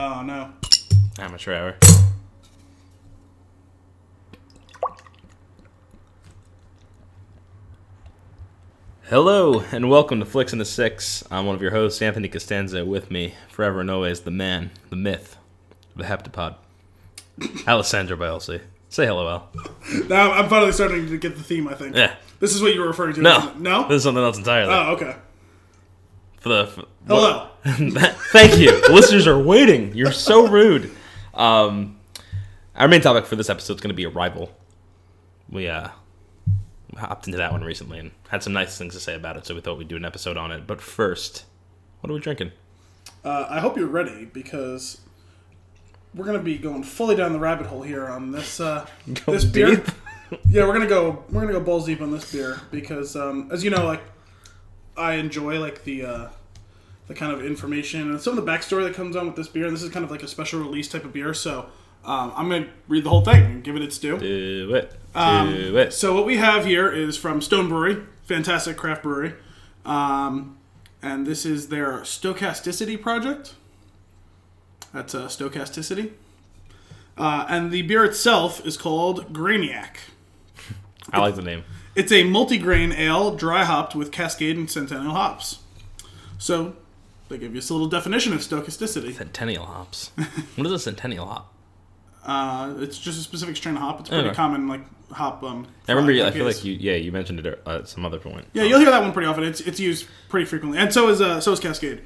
Oh no. Amateur hour. Hello and welcome to Flicks in the Six. I'm one of your hosts, Anthony Costanza. With me, forever and always, the man, the myth, the heptapod, Alessandro Bielsi. Say hello, Al. Now I'm finally starting to get the theme. I think. Yeah. This is what you were referring to. No. No. This is something else entirely. Oh, okay. For the for, Hello. Thank you. The listeners are waiting. You're so rude. Um, our main topic for this episode is going to be Arrival. We uh, hopped into that one recently and had some nice things to say about it, so we thought we'd do an episode on it. But first, what are we drinking? Uh, I hope you're ready because we're gonna be going fully down the rabbit hole here on this uh, this beer. deep? yeah, we're gonna go we're gonna go balls deep on this beer because um, as you know, like I enjoy like the uh, the kind of information and some of the backstory that comes on with this beer. And This is kind of like a special release type of beer, so um, I'm gonna read the whole thing and give it its due. Do it. Do Um, it. So what we have here is from Stone Brewery, fantastic craft brewery, um, and this is their Stochasticity project. That's uh, Stochasticity, uh, and the beer itself is called Grainiac. I like the name. It's a multi-grain ale, dry hopped with Cascade and Centennial hops. So they give you a little definition of Stochasticity. Centennial hops. what is a centennial hop? Uh, it's just a specific strain of hop. It's pretty Okay. common, like hop. Um, I remember. I feel like you. Yeah, you mentioned it at some other point. Yeah, you'll hear that one pretty often. It's it's used pretty frequently, and so is uh, so is Cascade.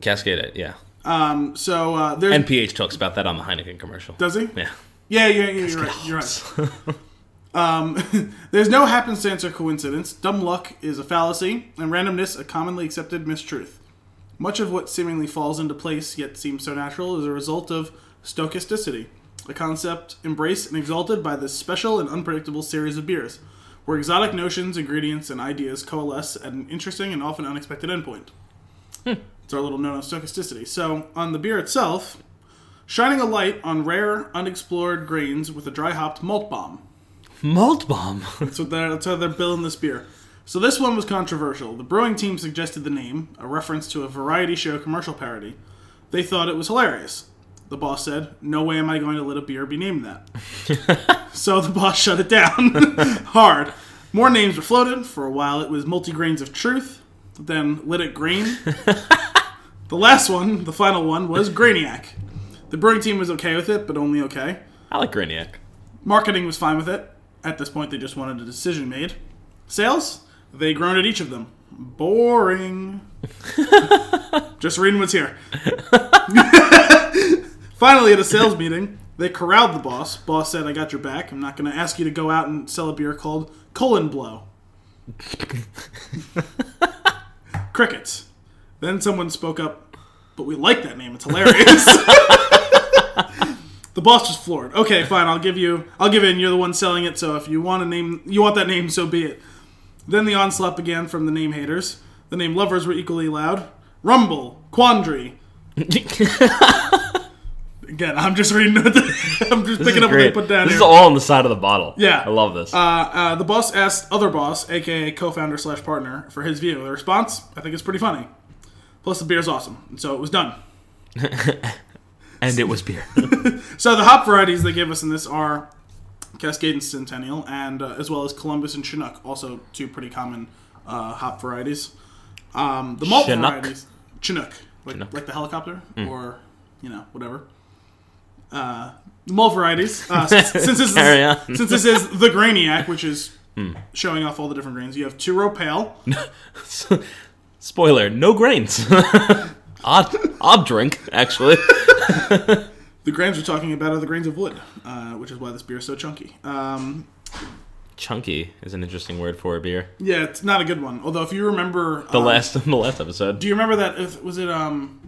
Cascade it. Yeah. Um, so uh, there's NPH talks about that on the Heineken commercial. does he? Yeah. Yeah, yeah, yeah. You're right. You're right. Um, there's no happenstance or coincidence. Dumb luck is a fallacy, and randomness a commonly accepted mistruth. Much of what seemingly falls into place yet seems so natural is a result of stochasticity, a concept embraced and exalted by this special and unpredictable series of beers, where exotic notions, ingredients, and ideas coalesce at an interesting and often unexpected endpoint. It's our little note on stochasticity. So, on the beer itself, shining a light on rare, unexplored grains with a dry hopped malt bomb. Malt bomb. That's what they're, that's how they're billing this beer. So this one was controversial. The brewing team suggested the name, a reference to a variety show commercial parody. They thought it was hilarious. The boss said, "No way am I going to let a beer be named that." so the boss shut it down hard. More names were floated. For a while, it was multi-grains of truth. Then lit it green. the last one, the final one, was Grainiac. The brewing team was okay with it, but only okay. I like Grainiac. Marketing was fine with it. At this point, they just wanted a decision made. Sales? They groaned at each of them. Boring. just reading what's here. Finally, at a sales meeting, they corralled the boss. Boss said, I got your back. I'm not going to ask you to go out and sell a beer called Colon Blow. Crickets. Then someone spoke up, but we like that name. It's hilarious. The boss was floored. Okay, fine. I'll give you. I'll give in. You're the one selling it. So if you want a name, you want that name. So be it. Then the onslaught began from the name haters. The name lovers were equally loud. Rumble, Quandary. Again, I'm just reading. The, I'm just picking up what they put down this here. is all on the side of the bottle. Yeah. I love this. uh, uh, the boss asked other boss, aka co-founder slash partner, for his view. The response, I think, is pretty funny. Plus, the beer's awesome, and so it was done. and it was beer. So the hop varieties they give us in this are Cascade and Centennial, and uh, as well as Columbus and Chinook, also two pretty common uh, hop varieties. Um, the malt Chinook? varieties, Chinook, like, Chinook. like the helicopter, or you know whatever. Uh, the malt varieties. Uh, since, since this is, since this is the Grainiac, which is showing off all the different grains, you have two row pale. Spoiler: no grains. odd, odd drink actually. The grains we're talking about are the grains of wood, uh, which is why this beer is so chunky. Um, Chunky is an interesting word for a beer. yeah, it's not a good one. Although, if you remember The um, last, the last episode. Do you remember that? If, was it um,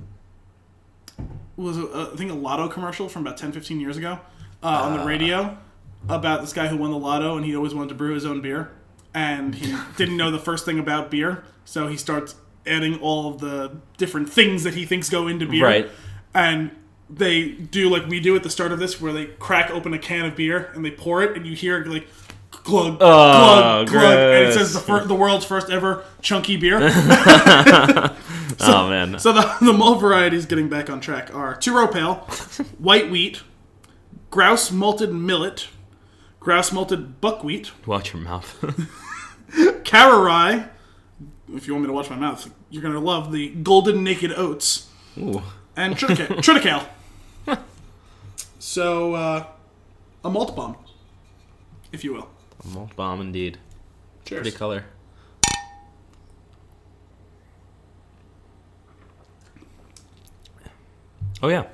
was it, uh, I think a lotto commercial from about 10, 15 years ago uh, on the radio about this guy who won the lotto and he always wanted to brew his own beer and he didn't know the first thing about beer, so he starts adding all of the different things that he thinks go into beer. Right. And they do like we do at the start of this, where they crack open a can of beer and they pour it, and you hear it like glug, Oh, glug, glug, and it says the, fir- the world's first ever chunky beer. oh man. So the, the malt varieties getting back on track are two row pale, white wheat, grouse malted millet, grouse malted buckwheat, Watch your mouth. Cara. If you want me to watch my mouth, you're gonna love the golden naked oats Ooh. and triticale. triticale. So uh, a malt bomb, if you will. A malt bomb indeed. Cheers. Pretty color. Oh yeah.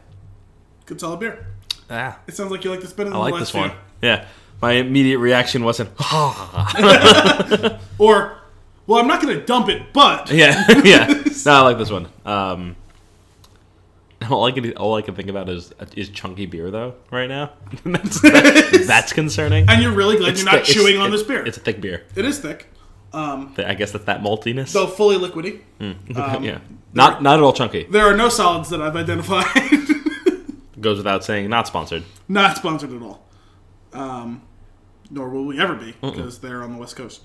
Good solid beer. Ah. It sounds like you like this better than I like the last this one. few. Yeah. My immediate reaction wasn't Or, well, I'm not gonna dump it, but Yeah, yeah. No, I like this one. Um, all I can all I can think about is is chunky beer though. Right now, that's that- that's concerning. and you're really glad It's you're not thick- chewing on this beer. It's a thick beer. it is thick, um, I guess that's that maltiness. So fully liquidy. um, yeah, not not at all chunky. There are no solids that I've identified. Goes without saying. Not sponsored. not sponsored at all. Um, nor will we ever be because they're on the West Coast.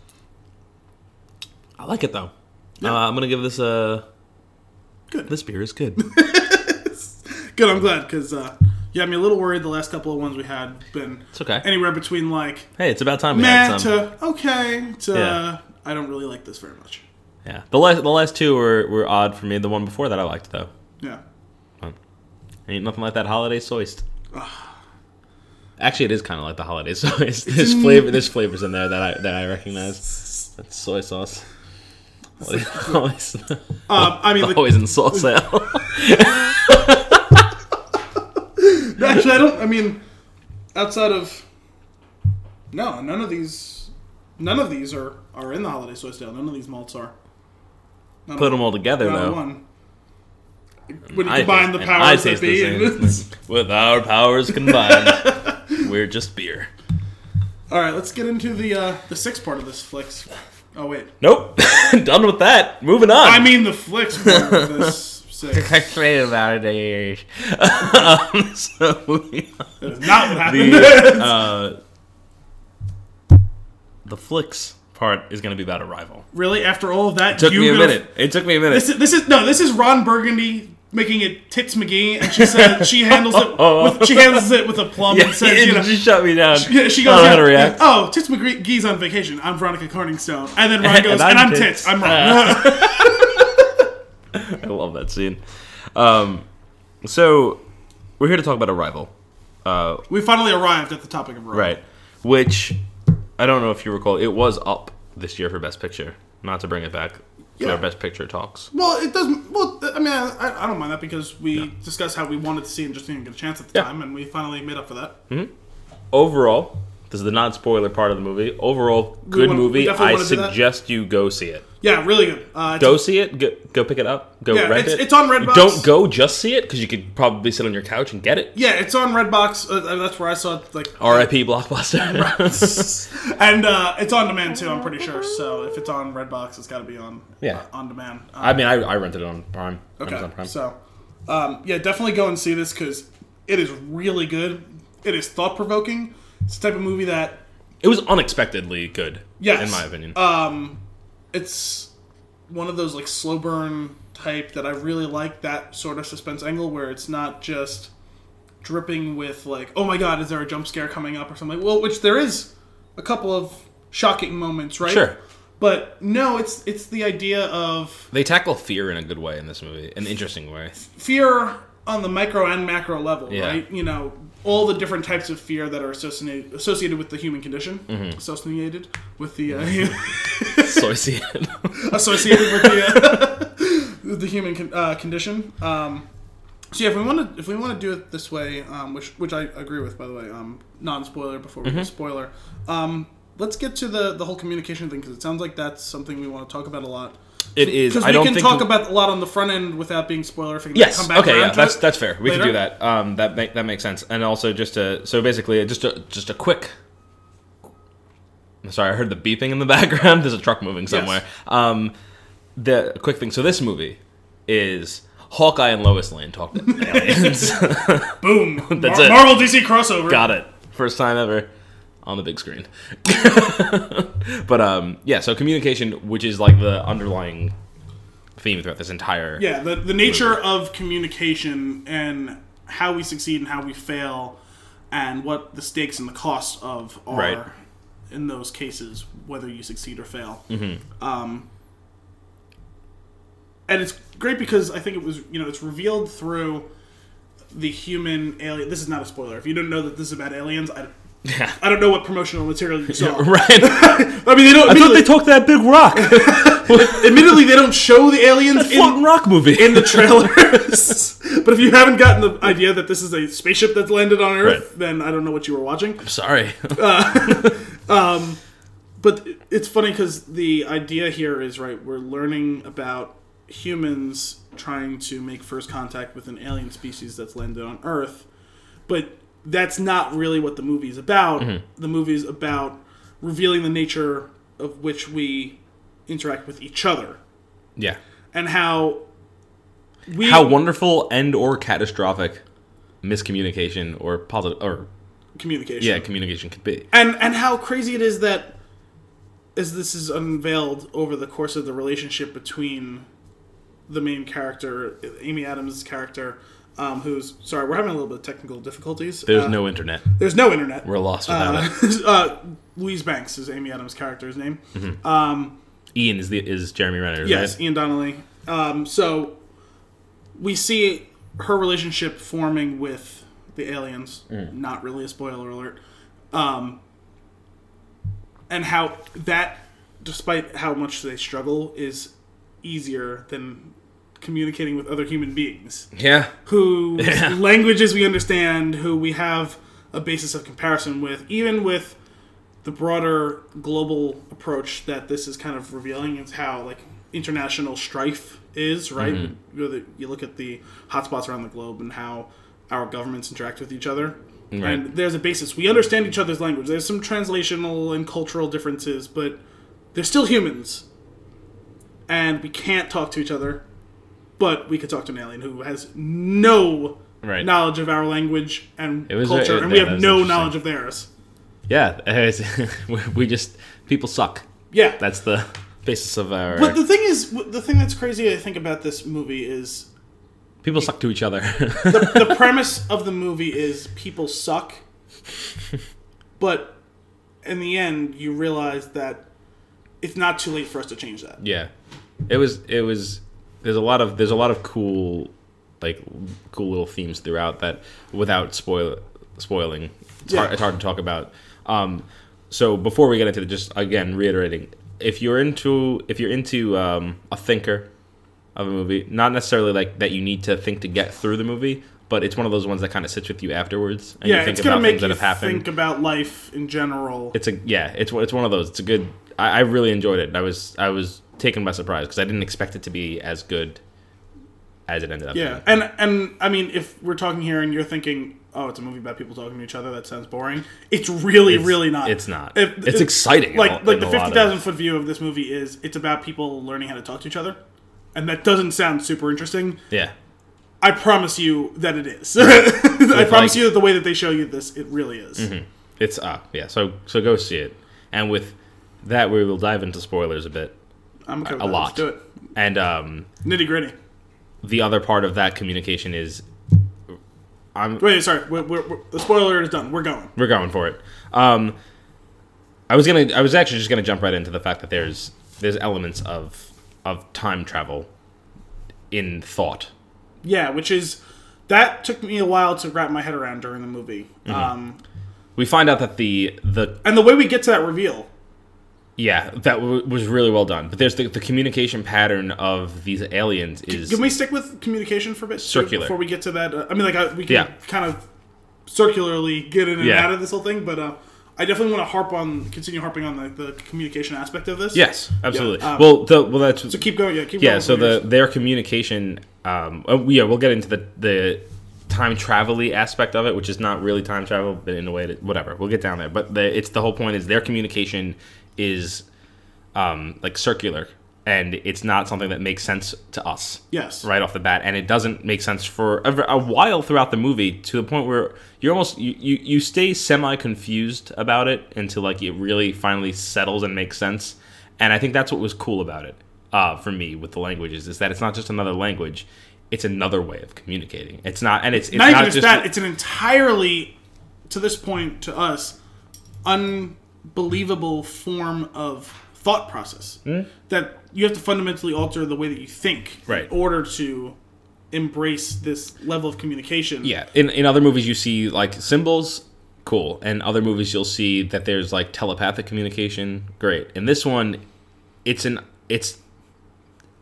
I like it though. Yeah. Uh, I'm gonna give this a. Good. This beer is good. Good, I'm glad because uh, you had me a little worried. The last couple of ones we had been It's okay. anywhere between like Hey, it's about time we had some. to okay to Yeah. I don't really like this very much. Yeah, the last the last two were, were odd for me. The one before that I liked though. Yeah. Ain't nothing like that holiday soist. Actually, it is kind of like the holiday soist. There's flavor. There's flavors in there that I that I recognize. That's soy sauce. Always, Um, I mean, the, always in sale. actually, I don't. I mean, outside of no, none of these, none of these are are in the holiday soy stale. None of these malts are. Not Put them all together not though. one. When you I combine taste- the powers that taste the be, same. and- With our powers combined, we're just beer. all right, let's get into the uh, the sixth part of this flicks. Oh wait, Nope, done with that. Moving on. I mean the flicks part of this six. I say about it. um, so moving on. That is not what happened. the uh, the flicks part is going to be about arrival. really, after all of that, Took you me a gonna- minute. It took me a minute. This is, this is no. This is Ron Burgundy making it Tits McGee, and she said she handles it. With, she handles it with a plum yeah, and says, you know, she shut me down. Yeah, she I goes, don't know how to yeah, react. oh, Tits McGee's on vacation. I'm Veronica Corningstone. And then Ron goes, and I'm Tits. Tits. I'm wrong. I love that scene. Um, so we're here to talk about arrival, uh, we finally arrived at the topic of Ron. right? Which I don't know if you recall. It was up this year for Best Picture. Not to bring it back to Yeah. our Best Picture talks. Well, it doesn't. Well, I mean, I, I don't mind that because we discussed how we wanted to see and just didn't get a chance at the Yeah. time, and we finally made up for that. Overall, this is the non-spoiler part of the movie. Overall, good wanna- movie. I wanna do that. suggest you go see it. Yeah, really good. Uh, Go see it. Go, go pick it up. Go Yeah, rent it's- it. it's on Redbox. Don't go just see it because you could probably sit on your couch and get it. yeah, it's on Redbox. Uh, that's where I saw it. Like, R.I.P. Blockbuster. and uh, it's on demand too. I'm pretty sure. So if it's on Redbox, it's got to be on. Yeah. uh, on demand. Um, I mean, I, I rented it on Prime. Okay, Amazon Prime. so um, yeah, definitely go and see this because it is really good. It is thought provoking. It's the type of movie that It was unexpectedly good. Yes. in my opinion. um, it's one of those like slow burn type that I really like that sort of suspense angle where it's not just dripping with like, oh my god, is there a jump scare coming up or something? Well, which there is a couple of shocking moments, right? Sure. But no, it's it's the idea of they tackle fear in a good way in this movie, an interesting way. fear on the micro and macro level, Yeah. right? You know, all the different types of fear that are associated associated with the human condition, Mm-hmm. associated with the uh, see it. associated with the uh, the human con- uh, condition. Um, so yeah, if we want to if we want to do it this way, um, which which I agree with, by the way, um, non spoiler before we Mm-hmm. spoiler. Um, let's get to the the whole communication thing because it sounds like that's something we want to talk about a lot. It is. Because I we don't can think talk about a lot on the front end without being spoiler. If we can Yes. come back Okay. Yeah. That's that's fair. We can do that. Um. That make, that makes sense. And also just a so basically just a just a quick. Sorry, I heard the beeping in the background. There's a truck moving somewhere. Um, the quick thing. So this movie is Hawkeye and Lois Lane talk to aliens. Boom. That's Mar- it. Marvel DC crossover. Got it. First time ever on the big screen. but um, yeah. So communication, which is like the underlying theme throughout this entire. Yeah, the the nature of communication and how we succeed and how we fail, and what the stakes and the costs of are Right. in those cases, whether you succeed or fail. Mm-hmm. Um, and it's great because I think it was you know it's revealed through the human alien. This is not a spoiler. If you don't know that this is about aliens, I. Yeah. I don't know what promotional material you saw. right. I mean, they don't. I thought they talked that big rock, admittedly, they don't show the aliens in, floating rock movie. in the trailers. but if you haven't gotten the idea that this is a spaceship that's landed on Earth, Right. then I don't know what you were watching. Sorry. Uh, um, but it's funny because the idea here is right. We're learning about humans trying to make first contact with an alien species that's landed on Earth, but that's not really what the movie is about. Mm-hmm. The movie is about revealing the nature of which we interact with each other yeah. and how we How wonderful and or catastrophic miscommunication or positive or communication. yeah communication could be. and and how crazy it is that as this is unveiled over the course of the relationship between the main character amy adams character um, who's sorry we're having a little bit of technical difficulties There's Uh, no internet. there's no internet We're lost without uh, it. uh, louise banks is amy adams character's name Ian is the is Jeremy Renner. yes Right? ian donnelly um, so we see her relationship forming with the aliens Mm. not really a spoiler alert um, and how that despite how much they struggle is easier than communicating with other human beings Yeah. who Yeah. languages we understand, who we have a basis of comparison with, even with the broader global approach that this is kind of revealing is how like international strife is, right? Mm-hmm. You, know, the- you look at the hotspots around the globe and how our governments interact with each other. Right. And there's a basis. We understand each other's language. There's some translational and cultural differences, but they're still humans. And we can't talk to each other, but we could talk to an alien who has no Right. knowledge of our language and It was- culture, it- and we yeah, have no knowledge of theirs. Yeah. we just people suck. Yeah. That's the basis of our but the thing is, the thing that's crazy I think about this movie is people suck to each other. the, the premise of the movie is people suck, but in the end, you realize that it's not too late for us to change that. Yeah, it was. It was. There's a lot of there's a lot of cool, like cool little themes throughout that without spoil spoiling. It's, Yeah. hard, it's hard to talk about. Um, so before we get into the, just again reiterating, if you're into if you're into um, a thinker of a movie, not necessarily like that you need to think to get through the movie, but it's one of those ones that kind of sits with you afterwards and Yeah, you think it's gonna about make things you that have happened think about life in general. it's a yeah it's it's one of those it's a good i, I really enjoyed it i was i was taken by surprise because i didn't expect it to be as good as it ended up Yeah, being. and and I mean, if we're talking here and you're thinking, oh, it's a movie about people talking to each other, that sounds boring. It's really, It's- really not. it's not. If- It's if- exciting Like a- like the fifty thousand foot view of this movie is it's about people learning how to talk to each other, and that doesn't sound super interesting. yeah I promise you that it is. I promise like- you that the way that they show you this, it really is. it's uh yeah so so go see it and with that we will dive into spoilers a bit I'm okay A that. lot. Let's do it. and um Nitty gritty. the other part of that communication is i'm Wait, sorry. We're, we're, we're, the spoiler is done. We're going. we're going for it um i was gonna i was actually just gonna jump right into the fact that there's there's elements of of time travel in thought Yeah, which is that took me a while to wrap my head around during the movie. Mm-hmm. Um, we find out that the the and the way we get to that reveal, yeah that w- was really well done but there's the, the communication pattern of these aliens is can we stick with communication for a bit Circular. before we get to that? Uh, I mean, like I, we can Yeah. kind of circularly get in and Yeah. out of this whole thing, but uh, I definitely want to harp on, continue harping on the, the communication aspect of this. yes absolutely Yeah, um, well the well that's So keep going. Yeah, keep going. yeah so the yours. their communication um uh, yeah we'll get into the the time travel aspect of it which is not really time travel but in a way that whatever we'll get down there but the it's the whole point is their communication is um like circular and it's not something that makes sense to us yes, right off the bat, and it doesn't make sense for a, a while throughout the movie to the point where you're almost you, you, you stay semi confused about it until like it really finally settles and makes sense. And I think that's what was cool about it. uh, for me with the languages is that it's not just another language; it's another way of communicating. It's not, and it's, it's not, not, even just that; it's an entirely, to this point, to us, unbelievable form of thought process Hmm? that you have to fundamentally alter the way that you think Right. in order to embrace this level of communication. Yeah, in in other movies you see like symbols, cool, and other movies you'll see that there's like telepathic communication, great. In this one, it's an it's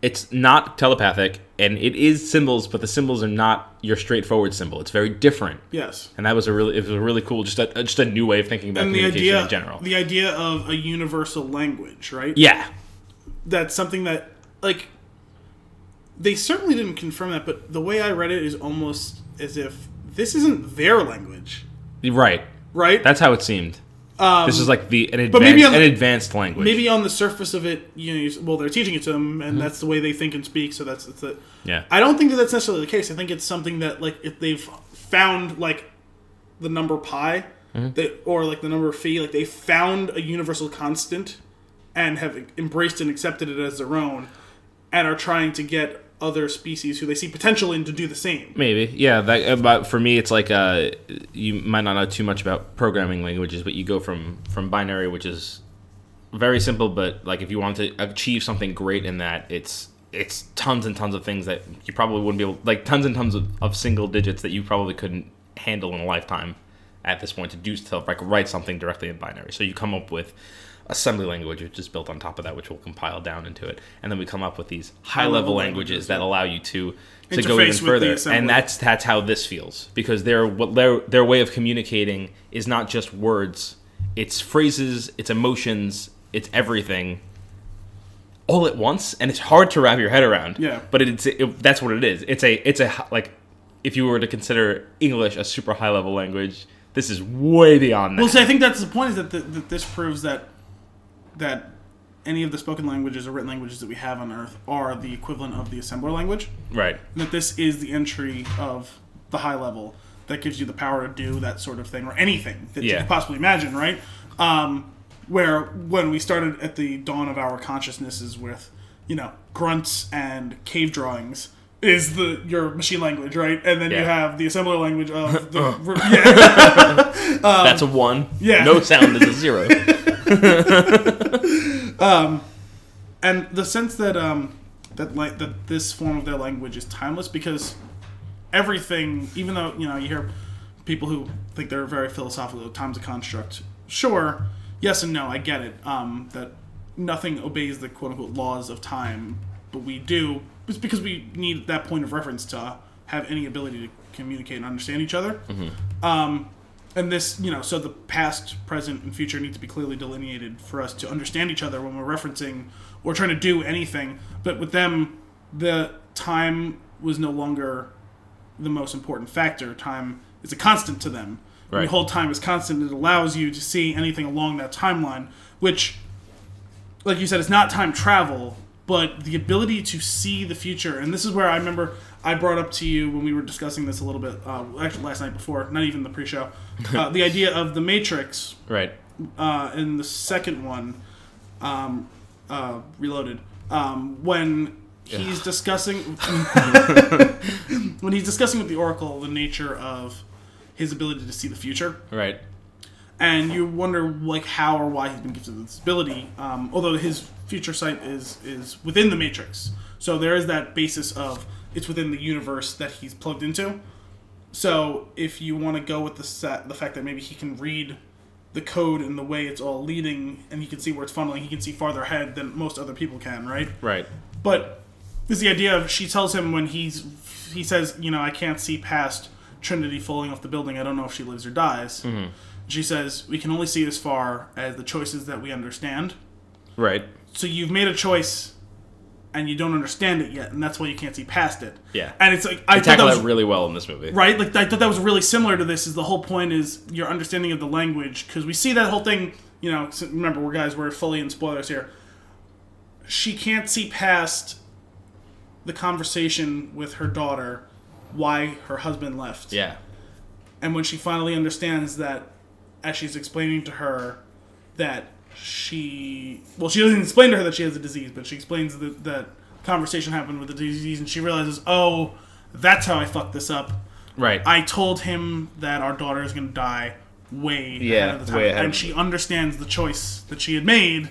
it's not telepathic and it is symbols, but the symbols are not your straightforward symbol. It's very different, Yes. and that was a really it was a really cool just a just a new way of thinking about And the communication idea, in general. the idea of a universal language, right? yeah, that's something that like they certainly didn't confirm that but the way i read it is almost as if this isn't their language right. right That's how it seemed. This is like the an advanced, Um, maybe on an advanced language. maybe on the surface of it you know you- well they're teaching it to them and that's the way they think and speak so that's, that's it. Yeah, i don't think that that's necessarily the case. I think it's something that like if they've found like the number pi they, or like the number phi like they found a universal constant and have embraced and accepted it as their own and are trying to get other species who they see potential in to do the same Maybe, yeah. That, but for me, it's like uh, you might not know too much about programming languages, but you go from from binary, which is very simple, but like if you want to achieve something great in that, it's it's tons and tons of things that you probably wouldn't be able, like tons and tons of, of single digits that you probably couldn't handle in a lifetime at this point to do to like write something directly in binary. So you come up with assembly language, which is built on top of that, which will compile down into it, and then we come up with these high level languages that allow you to to go even further. And that's that's how this feels because their what their their way of communicating is not just words; it's phrases, it's emotions, it's everything all at once, and it's hard to wrap your head around. Yeah. but it's it, that's what it is. It's a it's a like if you were to consider English a super high level language, this is way beyond that. Well, see, I think that's the point is that, the, that this proves that that any of the spoken languages or written languages that we have on Earth are the equivalent of the assembler language. right. And that this is the entry of the high level that gives you the power to do that sort of thing or anything that you could possibly imagine, right? Um, where when we started at the dawn of our consciousnesses with, you know, grunts and cave drawings is the your machine language, right? And then you have the assembler language of the yeah. That's a one. yeah. No sound is a zero. and the sense that um that like that this form of their language is timeless because everything even though you know you hear people who think they're very philosophical time's a construct sure yes and no i get it um that nothing obeys the quote unquote laws of time but we do it's because we need that point of reference to have any ability to communicate and understand each other. Um and this you know so the past present and future need to be clearly delineated for us to understand each other when we're referencing or trying to do anything but with them the time was no longer the most important factor time is a constant to them Right. the whole time is constant it allows you to see anything along that timeline which like you said, it's not time travel, but the ability to see the future. And this is where I remember I brought up to you when we were discussing this a little bit, uh, actually last night before, not even the pre-show, uh, the idea of the Matrix right. uh, in the second one, um, uh, Reloaded, um, when he's discussing when he's discussing with the Oracle the nature of his ability to see the future Right. and you wonder like how or why he's been gifted this ability. Um, although his future sight is is within the matrix, so there is that basis of it's within the universe that he's plugged into. So if you want to go with the set, the fact that maybe he can read the code and the way it's all leading, and he can see where it's funneling, he can see farther ahead than most other people can, right? Right. But is the idea of she tells him when he's he says, you know, I can't see past Trinity falling off the building. I don't know if she lives or dies. Mm-hmm. She says we can only see as far as the choices that we understand. Right. So you've made a choice, and you don't understand it yet, and that's why you can't see past it. Yeah. And it's like I They thought that was that really well in this movie. right. Like I thought that was really similar to this. Is the whole point is your understanding of the language because we see that whole thing. You know, remember we're guys we're fully in spoilers here. She can't see past the conversation with her daughter, why her husband left, Yeah. and when she finally understands that, as she's explaining to her that she well she doesn't explain to her that she has a disease, but she explains that that conversation happened with the disease, and she realizes, oh, that's how I fucked this up. Right. I told him that our daughter is going to die way Yeah, ahead of the time, and she understands the choice that she had made,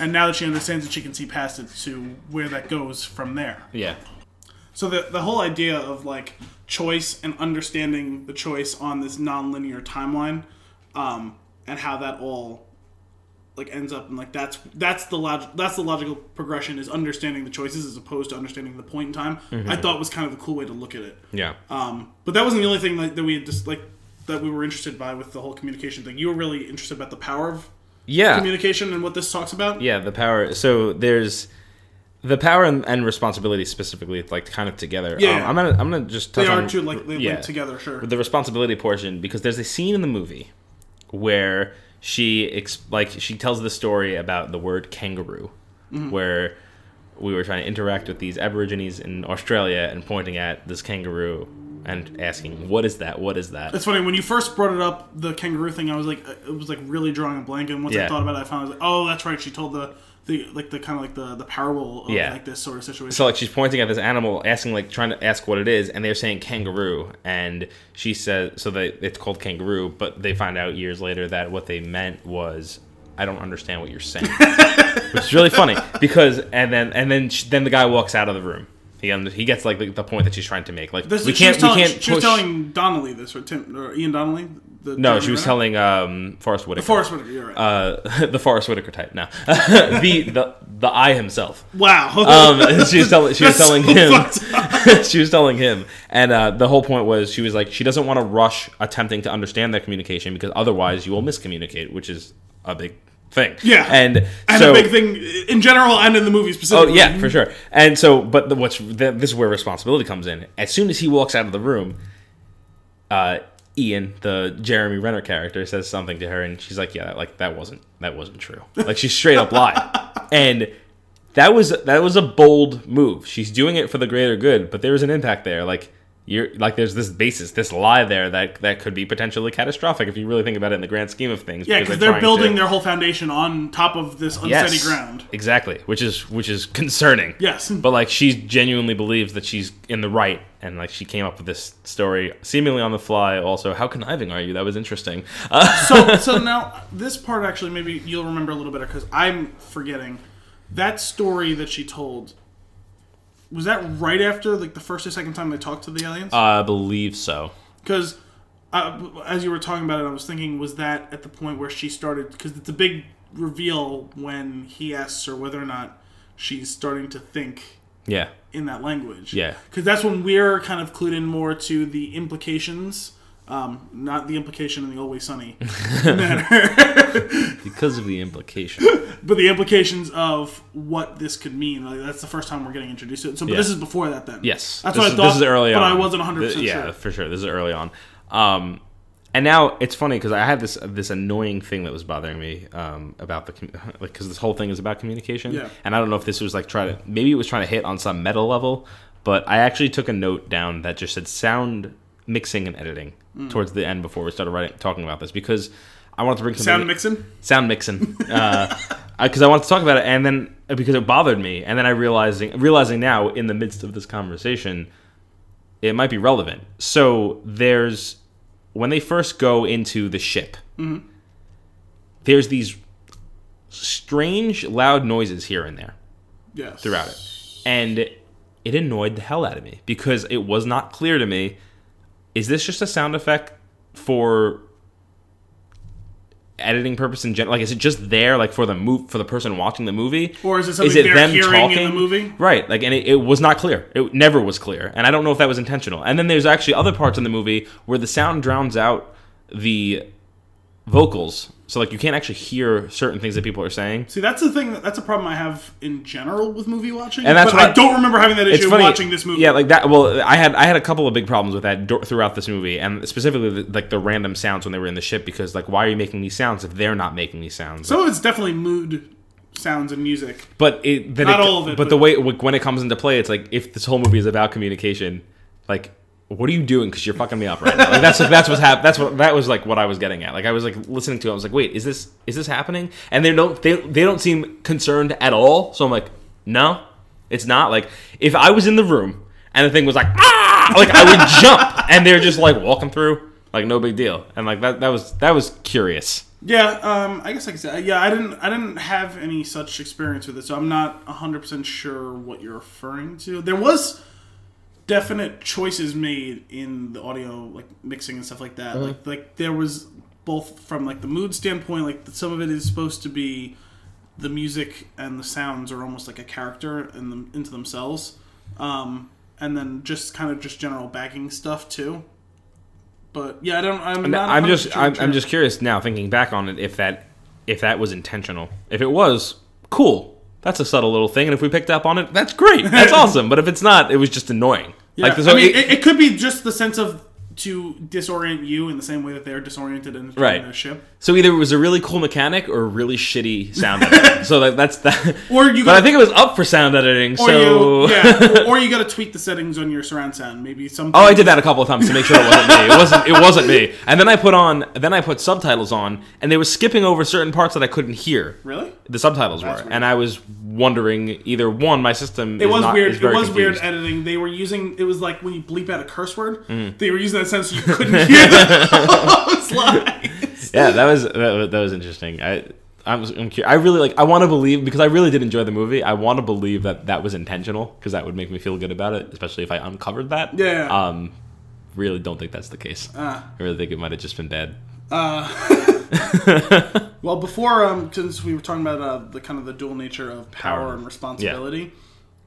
and now that she understands it, she can see past it to where that goes from there. yeah. So the the whole idea of like choice and understanding the choice on this nonlinear timeline, um, and how that all like ends up and like that's that's the log- that's the logical progression is understanding the choices as opposed to understanding the point in time. Mm-hmm. I thought was kind of a cool way to look at it. Yeah. Um, but that wasn't the only thing that, that we had just like that we were interested by with the whole communication thing. You were really interested about the power of Yeah. communication and what this talks about. Yeah, the power. So there's the power and, and responsibility specifically, like kind of together. Yeah. Um, I'm gonna I'm gonna just touch They are on two like they yeah, link together. Sure. the responsibility portion because there's a scene in the movie where she ex- like she tells the story about the word kangaroo, Mm-hmm. where we were trying to interact with these Aborigines in Australia and pointing at this kangaroo and asking, "What is that? What is that?" It's funny when you first brought it up, the kangaroo thing. I was like, it was like really drawing a blank. And once I thought about it, I found I was like, oh, that's right. She told the the like the kind of like the the parable of Yeah. like this sort of situation. So like she's pointing at this animal, asking like trying to ask what it is, and they're saying kangaroo, and she says so that it's called kangaroo, but they find out years later that what they meant was I don't understand what you're saying, which is really funny because and then and then sh then the guy walks out of the room. He he gets like the, the point that she's trying to make. Like this, we can't telling, we can't she was telling Donnelly this or Tim or Ian Donnelly. The no, she was Renner? telling um, Forest Whitaker. Forest Whitaker. You're right. uh, the Forest Whitaker type. No, the the the I himself. wow. Um, she was telling she was telling so him. she was telling him, and uh, the whole point was she was like she doesn't want to rush attempting to understand that communication because otherwise you will miscommunicate, which is a big thing. Yeah. and, and so a big thing in general and in the movie specifically. Oh yeah, for sure. And so, but the, what's the, this is where responsibility comes in. As soon as he walks out of the room, uh, Ian, the Jeremy Renner character, says something to her, and she's like, "Yeah, like that wasn't that wasn't true." Like she straight up lied, and that was that was a bold move. She's doing it for the greater good, but there was an impact there. Like you're like there's this basis, this lie there that that could be potentially catastrophic if you really think about it in the grand scheme of things. Yeah, because they're trying building to- their whole foundation on top of this unsteady ground. Exactly, which is which is concerning. Yes. But like she genuinely believes that she's in the right and like she came up with this story seemingly on the fly also. How conniving are you? That was interesting. Uh, so so now this part actually maybe you'll remember a little better because I'm forgetting that story that she told. Was that right after like the first or second time they talked to the aliens? I believe so. Because uh, as you were talking about it, I was thinking, was that at the point where she started? Because it's a big reveal when he asks her whether or not she's starting to think Yeah. in that language. Yeah. Because that's when we're kind of clued in more to the implications, um, not the implication in the Always Sunny manner, Because of the implication. but the implications of what this could mean. Like that's the first time we're getting introduced to it. So, but Yeah. this is before that. Then Yes. that's this what is, I thought. This is early but on. I wasn't 100 percent Th- Yeah, sure. for sure. This is early on. Um, and now it's funny because I had this this annoying thing that was bothering me um, about the like because this whole thing is about communication. Yeah. And I don't know if this was like trying to maybe it was trying to hit on some meta level, but I actually took a note down that just said sound mixing and editing Mm. towards the end before we started writing talking about this because I wanted to bring Sound mixing. sound mixing because I wanted to talk about it, and then because it bothered me, and then I realizing realizing now in the midst of this conversation, it might be relevant. So there's when they first go into the ship, there's these strange loud noises here and there Yes. throughout it, and it annoyed the hell out of me because it was not clear to me. Is this just a sound effect for editing purpose in general? Like, is it just there, like for the move for the person watching the movie, Or is it something they're hearing in the movie? Right, like, and it, it was not clear. It never was clear, and I don't know if that was intentional. And then there's actually other parts in the movie where the sound drowns out the vocals, so like you can't actually hear certain things that people are saying. See, that's the thing. That's a problem I have in general with movie watching. And that's but what I I- don't remember having that issue funny, watching this movie. Yeah, like that. Well, I had I had a couple of big problems with that throughout this movie, and specifically the, like the random sounds when they were in the ship. Because like, why are you making these sounds if they're not making these sounds? So it's definitely mood sounds and music. but it then Not it, all of it, But, but- the way when it comes into play, it's like if this whole movie is about communication, like what are you doing? Because you're fucking me up right now. Like that's that's what's hap- That's what that was like. What I was getting at. Like I was like listening to. it. I was like, wait, is this is this happening? And they don't they they don't seem concerned at all. So I'm like, no, it's not. Like if I was in the room and the thing was like ah, like I would jump, and they're just like walking through, like no big deal. And like that that was that was curious. Yeah, um, I guess like I said, yeah, I didn't, I didn't have any such experience with it, so I'm not 100 percent sure what you're referring to. There was definite choices made in the audio, like mixing and stuff like that. Like, like there was both from like the mood standpoint, like some of it is supposed to be the music and the sounds are almost like a character in them into themselves, um, and then just kind of just general backing stuff too. But yeah, I don't. I'm, not. I'm just I'm. I'm just curious now thinking back on it if that if that was intentional. If it was, cool. That's a subtle little thing, and if we picked up on it, that's great. That's awesome. But if it's not, it was just annoying. Yeah, Like so I mean, it- it, it could be just the sense of to disorient you in the same way that they're disoriented in, Right. in a ship, so either it was a really cool mechanic or a really shitty sound editing. so that, that's that. or you. But I think it was up for sound editing. or So you, yeah, or, you got to tweak the settings on your surround sound. Maybe some. Oh, I did that a couple of times to make sure it wasn't me. It wasn't. It wasn't me. And then I put on. Then I put subtitles on, and they were skipping over certain parts that I couldn't hear. Really? The subtitles That's were, weird. and I was wondering either one, my system. It was not, weird. It was weird editing. They were using. It was like when you bleep out a curse word. Mm-hmm. They were using that so you couldn't hear those lines. Yeah, that was that, was- that was interesting. I. I'm, I'm. I really like. I want to believe because I really did enjoy the movie. I want to believe that that was intentional because that would make me feel good about it, especially if I uncovered that. Yeah. Um, really don't think that's the case. Ah. I really think it might have just been bad. Uh, Well, before, um, since we were talking about uh, the kind of the dual nature of power, Power. and responsibility,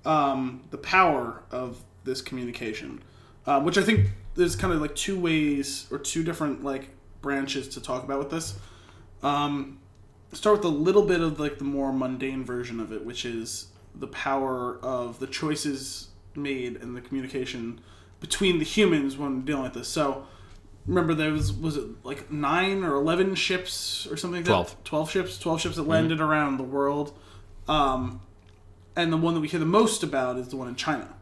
um, the power of this communication, uh, which I think there's kind of like two ways or two different like branches to talk about with this. Um, start with a little bit of like the more mundane version of it, which is the power of the choices made and the communication between the humans when dealing with this. So remember there was was it like nine or eleven ships or something like Twelve. that? Twelve ships, twelve ships that landed around the world. Um, and the one that we hear the most about is the one in China.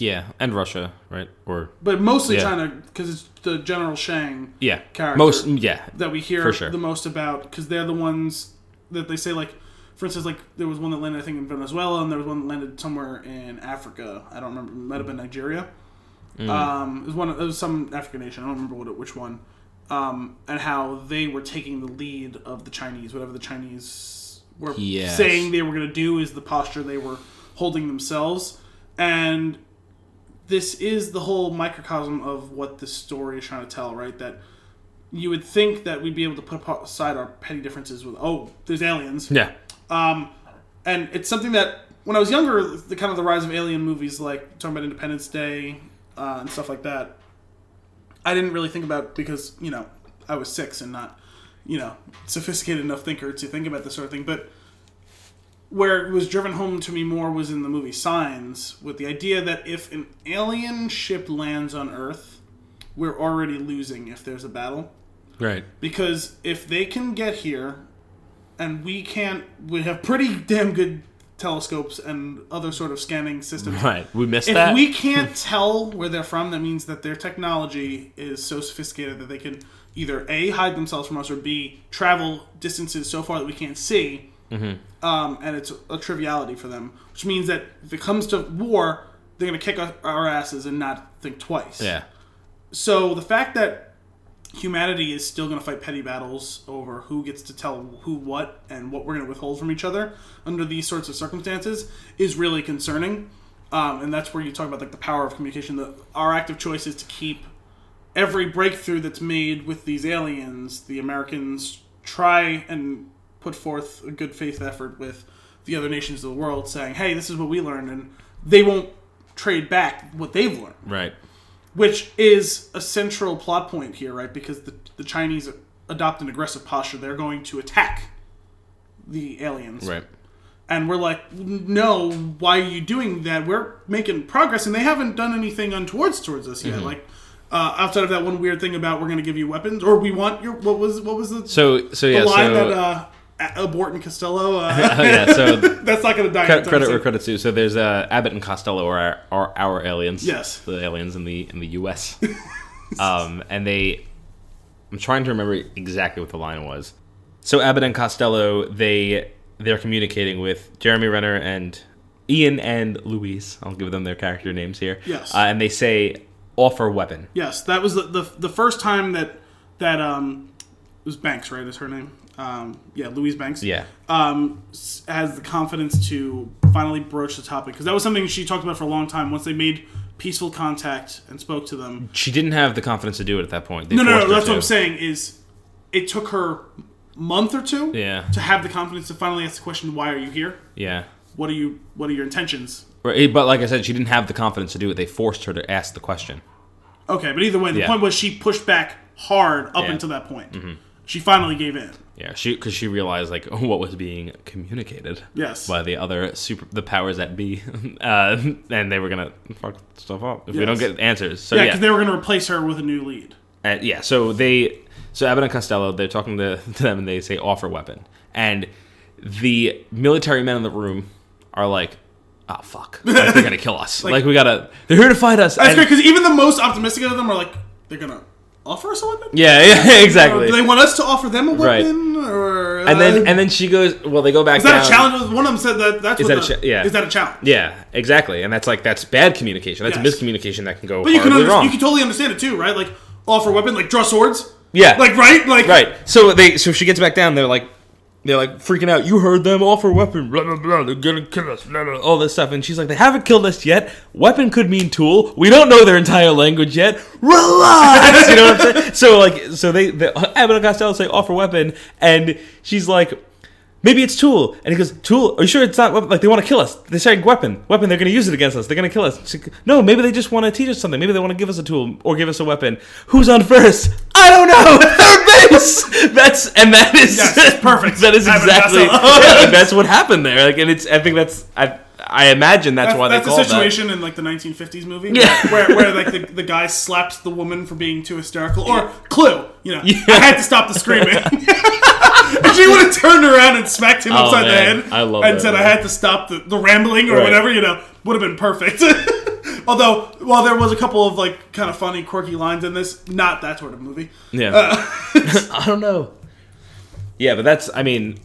Yeah, and Russia, right? Or But mostly Yeah. China because it's the General Shang yeah, Character. most yeah. that we hear sure. the most about because they're the ones that they say like for instance like there was one that landed i think in venezuela and there was one that landed somewhere in africa i don't remember it might have been nigeria Mm. um it was one it was some african nation i don't remember what it, which one um and how they were taking the lead of the chinese whatever the chinese were Yes. saying they were going to do is the posture they were holding themselves and this is the whole microcosm of what this story is trying to tell right? That you would think that we'd be able to put aside our petty differences with oh there's aliens. Yeah. um, and it's something that when I was younger the kind of the rise of alien movies like talking about Independence Day uh, and stuff like that I didn't really think about because you know I was six and not you know sophisticated enough thinker to think about this sort of thing. But where it was driven home to me more was in the movie Signs with the idea that if an alien ship lands on Earth we're already losing if there's a battle Right. because if they can get here and we can't we have pretty damn good telescopes and other sort of scanning systems Right. We missed if that. we can't tell where they're from that means that their technology is so sophisticated that they can either a hide themselves from us or b travel distances so far that we can't see Mm-hmm. um, and it's a triviality for them which means that if it comes to war they're going to kick our- our asses and not think twice yeah. so the fact that humanity is still going to fight petty battles over who gets to tell who what and what we're going to withhold from each other under these sorts of circumstances is really concerning. Um, and that's where you talk about like the power of communication. The, our active choice is to keep every breakthrough that's made with these aliens. The Americans try and put forth a good faith effort with the other nations of the world, saying, "Hey, this is what we learned," and they won't trade back what they've learned Right. which is a central plot point here, right? Because the, the Chinese adopt an aggressive posture. They're going to attack the aliens. Right. And we're like, no, why are you doing that? We're making progress, and they haven't done anything untowards towards us Mm-hmm. yet. Like, uh, outside of that one weird thing about we're going to give you weapons, or we want your what was what was the, So so the yeah. line so that uh, A- Abbott and Costello. Uh, Oh, yeah, so that's not going to die. credit, credit where credit's due. So there's uh, Abbott and Costello are our, are our aliens. Yes. the aliens in the in the U.S. um, and they, I'm trying to remember exactly what the line was. So Abbott and Costello, they they're communicating with Jeremy Renner and Ian and Louise. I'll give them their character names here. Yes. uh, and they say offer weapon. Yes, that was the, the the first time that that um it was Banks, right? Is her name? Um, yeah, Louise Banks. Yeah. Um, has the confidence to finally broach the topic because that was something she talked about for a long time. Once they made peaceful contact and spoke to them. She didn't have the confidence to do it at that point. They No, no, no. That's what. I'm saying. Is it took her month or two Yeah. to have the confidence to finally ask the question, "Why are you here? Yeah. What are you? What are your intentions?" Right, But like I said, she didn't have the confidence to do it. They forced her to ask the question. Okay, but either way, the Yeah. point was she pushed back hard up Yeah. Mm-hmm. until that point. She finally gave in. Yeah, she because she realized like what was being communicated. Yes. By the other super the powers that be, uh, and they were gonna fuck stuff up if we don't get answers. So Yeah, yeah, because they were going to replace her with a new lead. Uh, yeah. So they so Abbott and Costello they're talking to, to them and they say offer weapon, and the military men in the room are like, oh fuck, like, they're gonna kill us. like, we gotta they're here to fight us. That's And- great because even the most optimistic of them are like, they're going to offer us a weapon. yeah, yeah, Or exactly. do they want us to offer them a Right. weapon? Or and then uh, and then she goes. Well, they go back. is that down. a challenge? One of them said that. That's Is that a cha- yeah. Is that a challenge? Yeah, exactly, and that's like that's bad communication. That's Yes. miscommunication that can go But you can under- you can totally understand it too, right? Like offer weapon, like draw swords. yeah, Like right, like right. So they so she gets back down. They're like they're like freaking out. You heard them offer weapon. Blah blah blah. They're gonna kill us. Blah, blah, all this stuff, and she's like, they haven't killed us yet. Weapon could mean tool. We don't know their entire language yet. Relax. you know what I'm saying? So like so they the Abbott and Costello say offer weapon, and she's like. Maybe it's tool, and he goes, "Tool? Are you sure it's not weapon? like they want to kill us? They say weapon, weapon. They're going to use it against us. They're going to kill us." Like, no, maybe they just want to teach us something. Maybe they want to give us a tool or give us a weapon. Who's on first? I don't know. Third base. That's and that is Yes, perfect. that is exactly Costello. yeah, like, that's what happened there. Like, and it's I think that's I I imagine that's, That's, why that's they a called situation in like the 1950s movie, Yeah. where, where like the, the guy slaps the woman for being too hysterical, or Clue, you know, Yeah. I had to stop the screaming. and she would have turned around and smacked him Oh, upside man. the head, I love and that said, "I had to stop the, the rambling or Right. whatever," you know, would have been perfect. Although, while there was a couple of like kind of funny, quirky lines in this, not that sort of movie. Yeah, Uh, I don't know. Yeah, but that's I mean.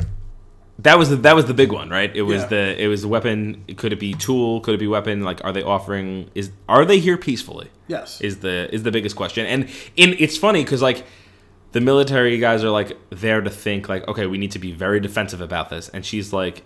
That was the that was the big one, right? It was Yeah. the it was the weapon. Could it be tool? Could it be weapon? Like, are they offering? Is are they here peacefully? Yes. is the is the biggest question. And in it's funny because like the military guys are like there to think like okay we need to be very defensive about this, and she's like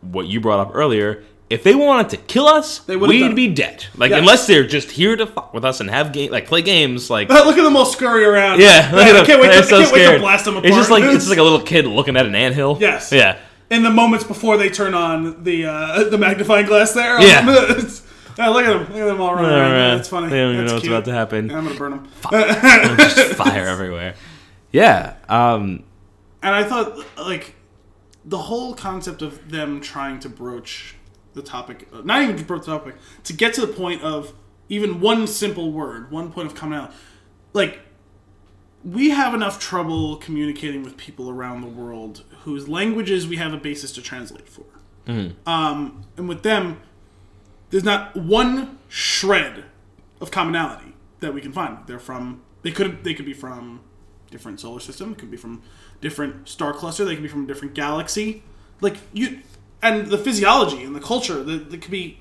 what you brought up earlier. If they wanted to kill us, They would've done we'd be dead. Like Yes. unless they're just here to fuck with us and have game like play games like. Look at them all scurry around. Yeah, look at I can't wait, They're to, so I can't wait to scared. blast them apart. It's just like it's like a little kid looking at an anthill. Yes. Yeah. in the moments before they turn on the uh, the magnifying glass there. Yeah. Yeah, look at them. Look at them all running All around. right. That's funny. They don't even That's know what's cute. about to happen. Yeah, I'm gonna burn them. Just fire everywhere. Yeah. Um. And I thought, like, the whole concept of them trying to broach the topic, uh, not even to broach the topic, to get to the point of even one simple word, one point of commonality. Like, we have enough trouble communicating with people around the world whose languages we have a basis to translate for. Um, and with them, there's not one shred of commonality that we can find. They're from they could they could be from different solar system, could be from different star cluster, they could be from a different galaxy. Like you and the physiology and the culture, that that could be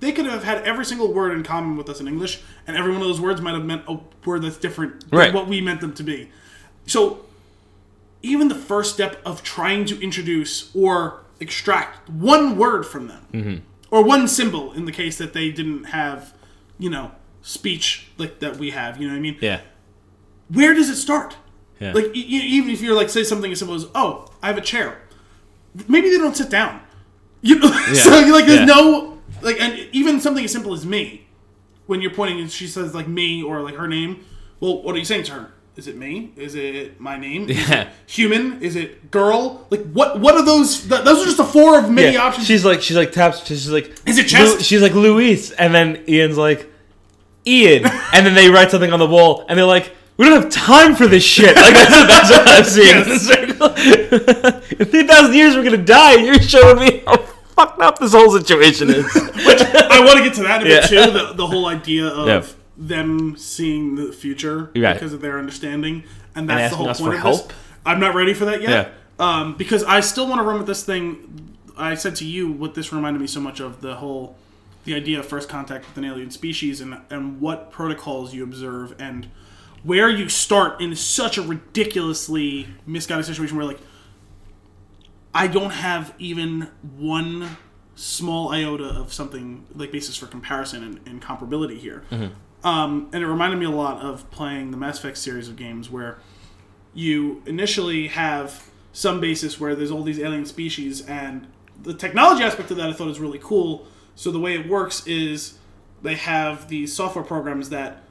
they could have had every single word in common with us in English, and every one of those words might have meant a word that's different than what we meant them to be. So even the first step of trying to introduce or extract one word from them Mm-hmm. or one symbol in the case that they didn't have you know speech like that we have you know what i mean Yeah. where does it start Yeah. like e- even if you're like say something as simple as oh i have a chair maybe they don't sit down you know so like there's Yeah. no like and even something as simple as me when you're pointing and she says like me or like her name well what are you saying to her is it me is it my name is Yeah. it human is it girl like what what are those th- those are just the four of many Yeah, options She's like, she's like taps. She's like, Is it chest? Lu- she's like Louise, and then Ian's like, Ian, and then they write something on the wall, and they're like, we don't have time for this shit. Like that's, that's what I'm seeing. in Yes. the circle. in three thousand years, we're gonna die. and You're showing me how fucked up this whole situation is. Which I want to get to that in a bit too. The, the whole idea of Yeah. them seeing the future Right. because of their understanding, and that's the whole point for of this. I'm not ready for that yet. Yeah. Um, because I still want to run with this thing. I said to you what this reminded me so much of the whole, the idea of first contact with an alien species and and what protocols you observe and where you start in such a ridiculously misguided situation where like I don't have even one small iota of something like basis for comparison and, and comparability here. Um, and it reminded me a lot of playing the Mass Effect series of games where you initially have some basis where there's all these alien species and the technology aspect of that I thought was really cool. So the way it works is they have these software programs that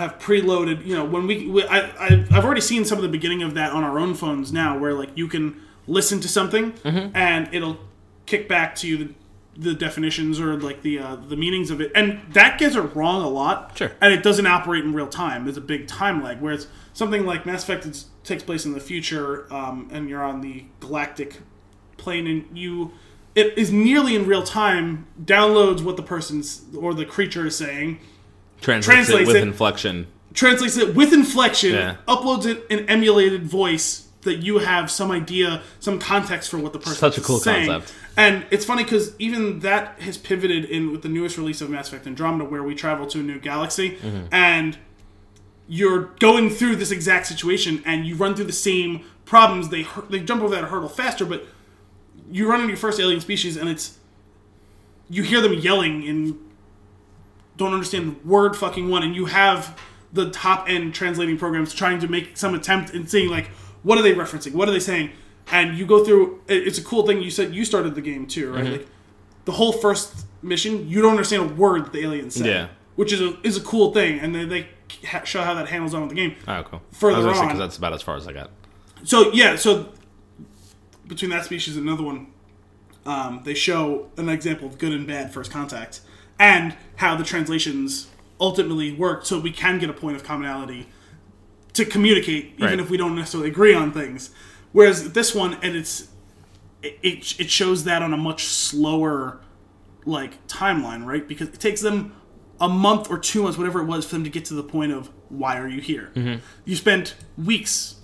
have preloaded. You know, when we, we I, I I've already seen some of the beginning of that on our own phones now, where like you can listen to something and it'll kick back to you the, the definitions or like the uh, the meanings of it, and that gets it wrong a lot. Sure. and it doesn't operate in real time. There's a big time lag. Whereas something like Mass Effect takes place in the future, um, and you're on the galactic plane, and you it is nearly in real time. Downloads what the person's or the creature is saying Translates, Translates it with it. inflection. translates it with inflection, Yeah. uploads it in emulated voice that you have some idea, some context for what the person Such a cool saying. concept. And it's funny because even that has pivoted in with the newest release of Mass Effect Andromeda, where we travel to a new galaxy, Mm-hmm. and you're going through this exact situation, and you run through the same problems. They they jump over that hurdle faster, but you run into your first alien species, and it's you hear them yelling and don't understand word fucking one, and you have the top end translating programs trying to make some attempt and seeing like what are they referencing, what are they saying, and you go through. It's a cool thing. You said you started the game too, right? Like the whole first mission, you don't understand a word that the aliens say, Yeah. which is a is a cool thing, and then they show how that handles on with the game. Oh, cool. Further on- 'cause that's about as far as I got. So yeah, so between that species and another one, um, they show an example of good and bad first contact, and how the translations ultimately work, so we can get a point of commonality to communicate, even Right. if we don't necessarily agree on things. Whereas this one, and it's it, it, shows that on a much slower like timeline, right? Because it takes them a month or two months, whatever it was, for them to get to the point of why are you here? Mm-hmm. You spent weeks,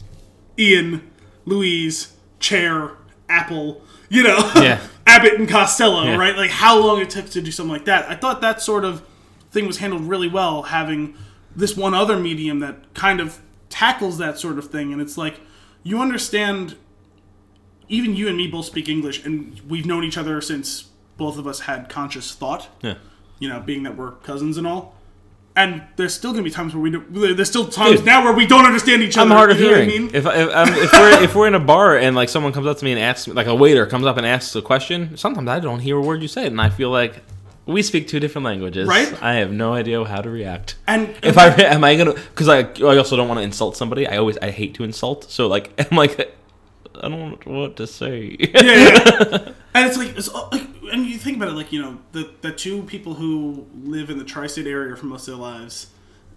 Ian, Louise, Chair, Apple, you know, Yeah. Abbott and Costello, Yeah. right? Like how long it took to do something like that. I thought that sort of thing was handled really well, having this one other medium that kind of tackles that sort of thing, and it's like you understand. Even you and me both speak English, and we've known each other since both of us had conscious thought Yeah. you know, being that we're cousins and all. And there's still gonna be times where we do, there's still times Dude. now where we don't understand each other. I'm hard of what I hearing. mean? If if, um, if we're if we're in a bar and like someone comes up to me and asks me, like a waiter comes up and asks a question, sometimes I don't hear a word you said, and I feel like we speak two different languages. Right? I have no idea how to react. And If I am I gonna because I I also don't want to insult somebody. I always I hate to insult. So like I'm like I don't know what to say. yeah, yeah. and it's like, it's all- like, and you think about it, like you know, the the two people who live in the tri-state area for most of their lives,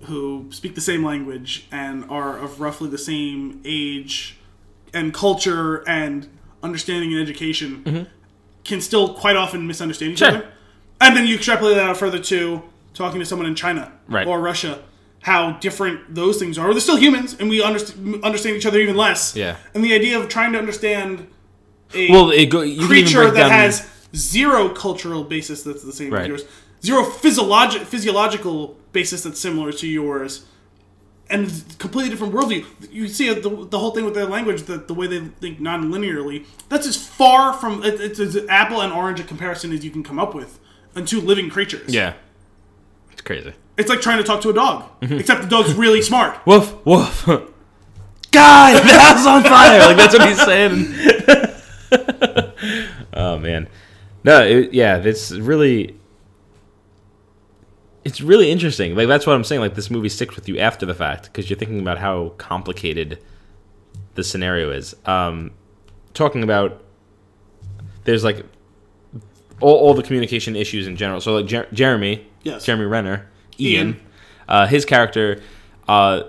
who speak the same language and are of roughly the same age and culture and understanding and education, can still quite often misunderstand each Mm-hmm. Sure. other. And then you extrapolate that out further to talking to someone in China Right. or Russia. How different those things are. They're still humans, and we underst- understand each other even less. Yeah. And the idea of trying to understand a well, go, creature that down- has zero cultural basis that's the same Right. as yours, zero physiologic physiological basis that's similar to yours, and completely different worldview. You see the, the whole thing with their language, the, the way they think non-linearly. That's as far from it, it's as apple and orange a comparison as you can come up with on two living creatures. yeah, it's crazy. it's like trying to talk to a dog, Mm-hmm. except the dog's really smart. Woof woof. God, the house on fire! Like that's what he's saying. oh man, no, it, yeah, it's really, it's really interesting. Like that's what I'm saying. Like this movie sticks with you after the fact because you're thinking about how complicated the scenario is. Um, talking about there's like all, all the communication issues in general. So like Jer- Jeremy, Yes. Jeremy Renner, Ian, Ian. Uh, his character. Uh,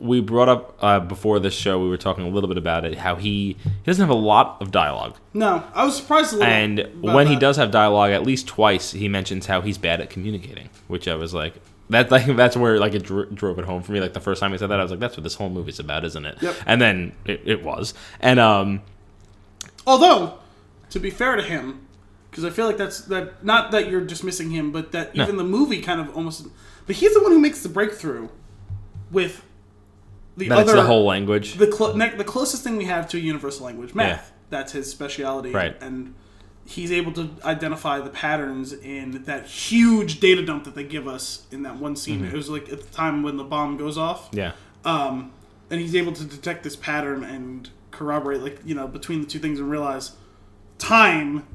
we brought up uh, before this show. We were talking a little bit about it. How he he doesn't have a lot of dialogue, No, I was surprised a little. and when he does have dialogue, at least twice he mentions how he's bad at communicating, which I was like. That like that's where like it dro- drove it home for me. Like the first time he said that, I was like, "That's what this whole movie's about, isn't it?" Yep. And then it, it was, and um, Although, to be fair to him, because I feel like that's that not that you're dismissing him, but that No. even the movie kind of almost. But he's the one who makes the breakthrough with the other the whole language. the cl- ne- the closest thing we have to a universal language, math. Yeah. That's his specialty, Right. And he's able to identify the patterns in that huge data dump that they give us in that one scene. Mm-hmm. It was like at the time when the bomb goes off yeah, um, and he's able to detect this pattern and corroborate, like you know, between the two things and realize time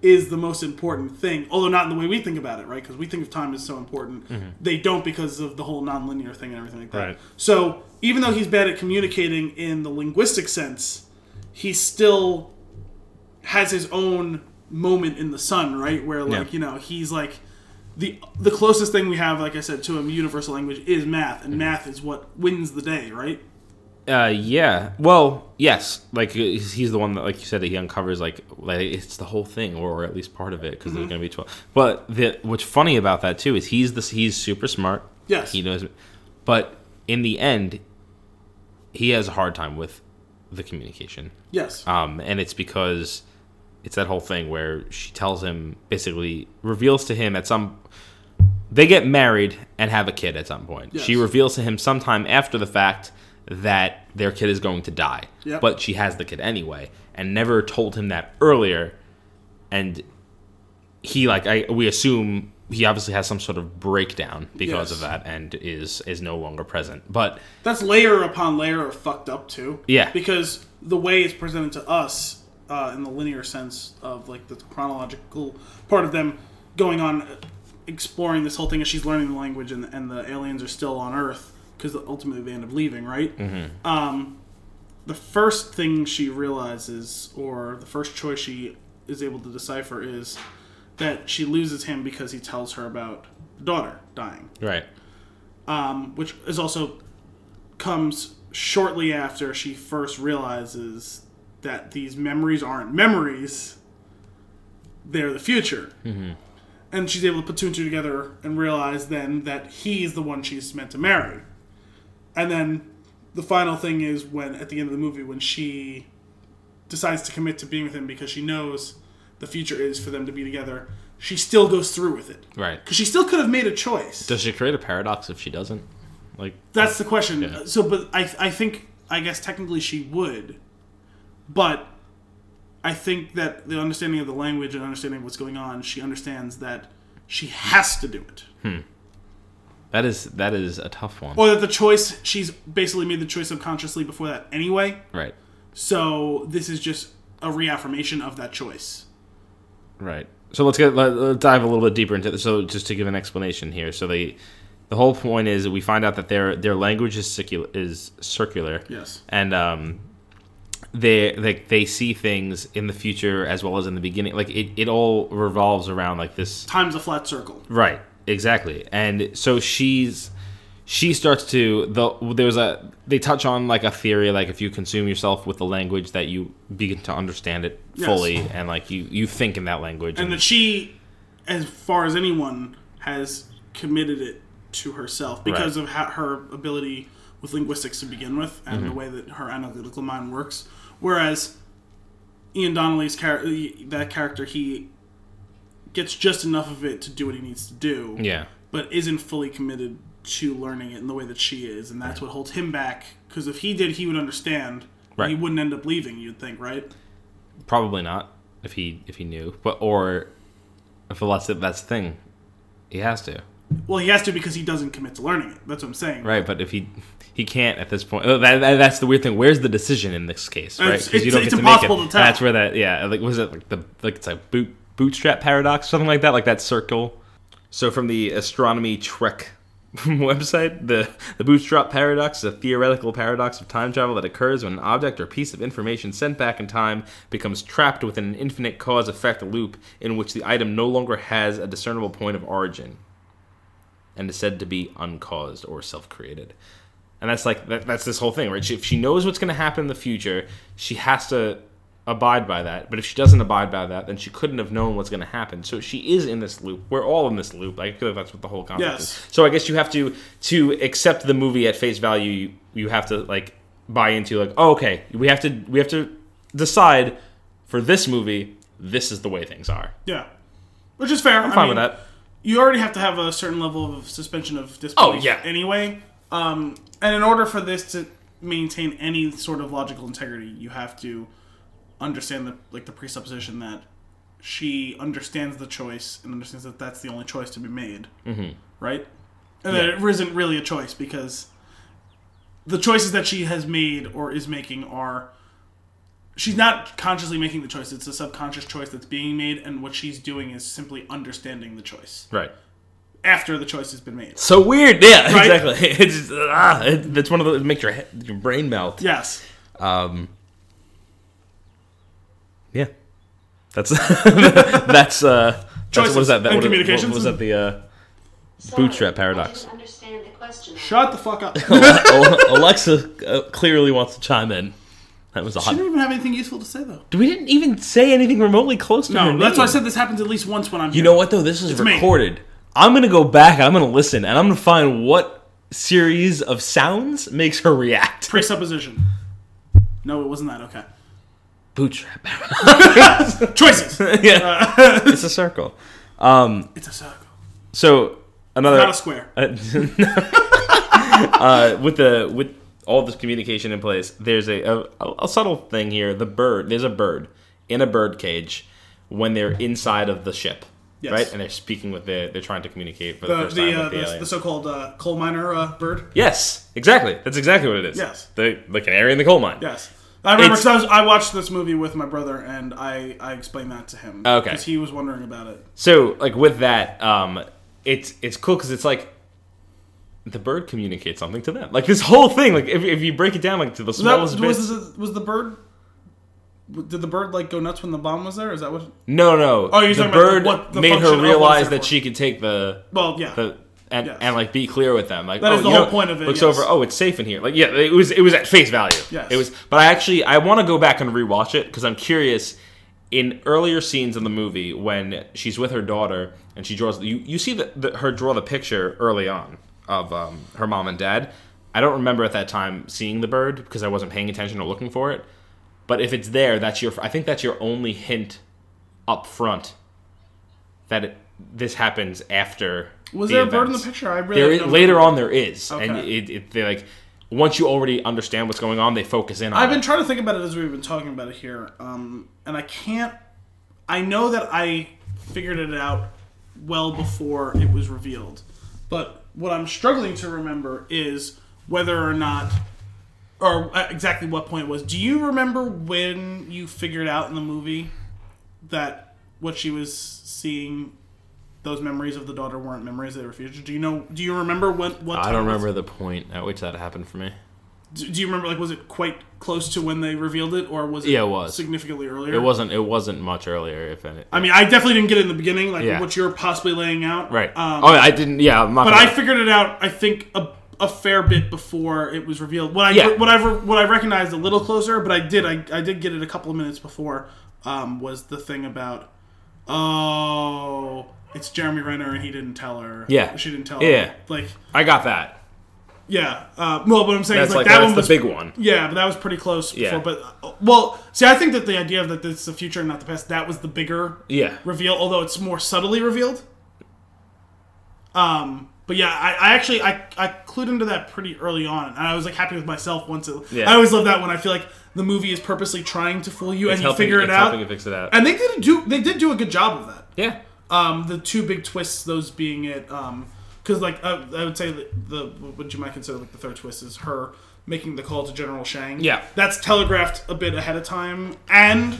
is the most important thing. Although not in the way we think about it, right? Because we think of time as so important. Mm-hmm. They don't because of the whole nonlinear thing and everything like that. Right. So even though he's bad at communicating in the linguistic sense, he still has his own moment in the sun, right? Where like Yeah. you know he's like the the closest thing we have, like I said, to a universal language is math, and mm-hmm. math is what wins the day, right? Uh, yeah. Well, yes. Like he's he's the one that, like you said, that he uncovers like like it's the whole thing, or at least part of it, because Mm-hmm. there's gonna be twelve. But the what's funny about that too is he's this he's super smart. Yes. He knows, but in the end, he has a hard time with the communication. Yes. Um, and it's because it's that whole thing where she tells him basically reveals to him at some they get married and have a kid at some point. Yes. She reveals to him sometime after the fact that their kid is going to die. Yep. But she has the kid anyway and never told him that earlier and he like I we assume he obviously has some sort of breakdown because Yes. of that and is is no longer present. But That's layer upon layer of fucked up too. Yeah. Because the way it's presented to us, uh, in the linear sense of like the chronological part of them going on, exploring this whole thing as she's learning the language and, and the aliens are still on Earth because ultimately they end up leaving, right? Mm-hmm. Um, the first thing she realizes, or the first choice she is able to decipher, is that she loses him because he tells her about the daughter dying right. um, which is also comes shortly after she first realizes that these memories aren't memories; they're the future. Mm-hmm. And she's able to put two and two together and realize then that he's the one she's meant to marry. And then the final thing is when, at the end of the movie, when she decides to commit to being with him because she knows the future is for them to be together, she still goes through with it. Right. Because she still could have made a choice. Does she create a paradox if she doesn't? Like That's the question. Yeah. So, but I, I think, I guess technically she would, but I think that the understanding of the language and understanding what's going on, she understands that she has to do it, hmm. That is that is a tough one. or that the choice she's basically made the choice subconsciously before that anyway. Right. So this is just a reaffirmation of that choice. Right. So let's get let, let's dive a little bit deeper into this. So just to give an explanation here, so they the whole point is that we find out that their their language is circular, is circular. Yes. And um, they like they see things in the future as well as in the beginning. Like it, it all revolves around like this Time's a flat circle. Right, exactly. And so she's she starts to the there's a they touch on like a theory like if you consume yourself with the language that you begin to understand it Yes. fully and like you you think in that language and that she, as far as anyone, has committed it to herself because Right. of how, her ability with linguistics to begin with and Mm-hmm. the way that her analytical mind works. Whereas Ian Donnelly's character, that character, he gets just enough of it to do what he needs to do, yeah but isn't fully committed to learning it in the way that she is, and that's what holds him back. Because if he did, he would understand. Right. He wouldn't end up leaving. You'd think, right? probably not if he if he knew but or if that's it that's the thing he has to Well, he has to because he doesn't commit to learning it. That's what I'm saying. right but if he he can't at this point that, that- that's the weird thing where's the decision in this case right It's- it's- it's impossible to tell. And that's where that yeah like was it like the like it's like boot bootstrap paradox something like that like that circle so from the astronomy trek website the the bootstrap paradox is a theoretical paradox of time travel that occurs when an object or piece of information sent back in time becomes trapped within an infinite cause effect loop in which the item no longer has a discernible point of origin and is said to be uncaused or self-created and that's like that, that's this whole thing, right? She, if she knows what's going to happen in the future, she has to abide by that. But if she doesn't abide by that, then she couldn't have known what's going to happen. So she is in this loop. We're all in this loop. I feel like that's what the whole concept Yes. is. So I guess you have to to accept the movie at face value. You, you have to like buy into like, oh, okay, we have to we have to decide for this movie. This is the way things are. Yeah, which is fair. I'm fine with that. You already have to have a certain level of suspension of disbelief. Oh, yeah. Anyway, um, and in order for this to maintain any sort of logical integrity, you have to understand the like the presupposition that she understands the choice and understands that that's the only choice to be made. Mm-hmm. Right, and that it isn't really a choice because the choices that she has made or is making are she's not consciously making the choice it's a subconscious choice that's being made and what she's doing is simply understanding the choice Right. after the choice has been made So weird. Yeah, Right? exactly. It's just, ah, it, that's one of those it makes your head, your brain melt. yes Um, yeah, that's that's uh, that's, what is that? that what, communications. What was that? The uh, Sorry, Bootstrap paradox. I didn't understand the question. shut the fuck up Alexa uh, clearly wants to chime in. That was a hot. didn't even have anything useful to say though We didn't even say anything remotely close to her no that's why i said this happens at least once when i'm You know what though? This is me. recorded. I'm gonna go back. I'm gonna listen, and I'm gonna find what series of sounds makes her react. presupposition no it wasn't that okay Bootstrap. choices yeah, it's a circle. Um, it's a circle so another not a square uh, uh, with the with all this communication in place, there's a, a a subtle thing here. The bird, there's a bird in a bird cage when they're inside of the ship, Yes. right? And they're speaking with the they're trying to communicate for the, the, first time the, uh, with the, the, the so-called uh, coal miner uh, bird yes, exactly. That's exactly what it is. Yes. the the canary in the coal mine. yes I remember 'cause I, was, I watched this movie with my brother and I, I explained that to him Okay. because he was wondering about it So like with that, um, it's it's cool because it's like. The bird communicates something to them. Like this whole thing, like if, if you break it down, like to the that, smallest bits. was, the, was the bird? Did the bird like go nuts when the bomb was there? Is that what? No, no. Oh, you're the talking about bird the- what the made her it's realize that for. she could take the Well, yeah. the and, Yes. and like be clear with them. Like That oh, is the whole know, point of it, Looks yes. over. Oh, it's safe in here. Like yeah, it was it was at face value. Yes. It was. But I actually I want to go back and rewatch it because I'm curious. In earlier scenes in the movie, when she's with her daughter and she draws, you you see the, the, her draw the picture early on of um, her mom and dad. I don't remember at that time seeing the bird because I wasn't paying attention or looking for it. But if it's there, that's your. I think that's your only hint up front that it, this happens after. Was the there a bird in the picture? I really There is, later remember. on there is, and Okay. it, it they like once you already understand what's going on, they focus in on. I've it. been trying to think about it as we've been talking about it here, um, and I can't. I know that I figured it out well before it was revealed, but what I'm struggling to remember is whether or not, or uh, exactly what point it was. Do you remember when you figured out in the movie that what she was seeing? Those memories of the daughter weren't memories; they were future. Do you know? Do you remember what? What I don't remember the point at which that happened for me. Do do you remember? Like, was it quite close to when they revealed it, or was it? Yeah, it was. significantly earlier. It wasn't. It wasn't much earlier, if any. I mean, I definitely didn't get it in the beginning, like Yeah. what you're possibly laying out. right. Um, oh, I didn't. Yeah, I'm not but gonna- I figured it out. I think a, a fair bit before it was revealed. What I Yeah. what I what I recognized a little closer, but I did I, I did get it a couple of minutes before. Um, was the thing about oh, it's Jeremy Renner and he didn't tell her. Yeah. she didn't tell. Yeah. her. like I got that. yeah. Uh, well, what I'm saying That's is like, like that that's one the big one. Yeah, but that was pretty close Yeah. before. But uh, well, see, I think that the idea of that it's the future and not the past that was the bigger Yeah. reveal, although it's more subtly revealed. Um, but yeah, I, I actually I, I clued into that pretty early on, and I was like happy with myself once it. Yeah. I always love that when I feel like the movie is purposely trying to fool you It's and you figure it out, helping fix it out. and they did do they did do a good job of that. yeah. Um, the two big twists, those being it, um, because like I, I would say the what you might consider like the third twist is her making the call to General Shang. Yeah. that's telegraphed a bit ahead of time, and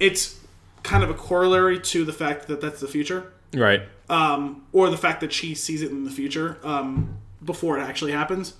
it's kind of a corollary to the fact that that's the future, Right. Um, or the fact that she sees it in the future um, before it actually happens.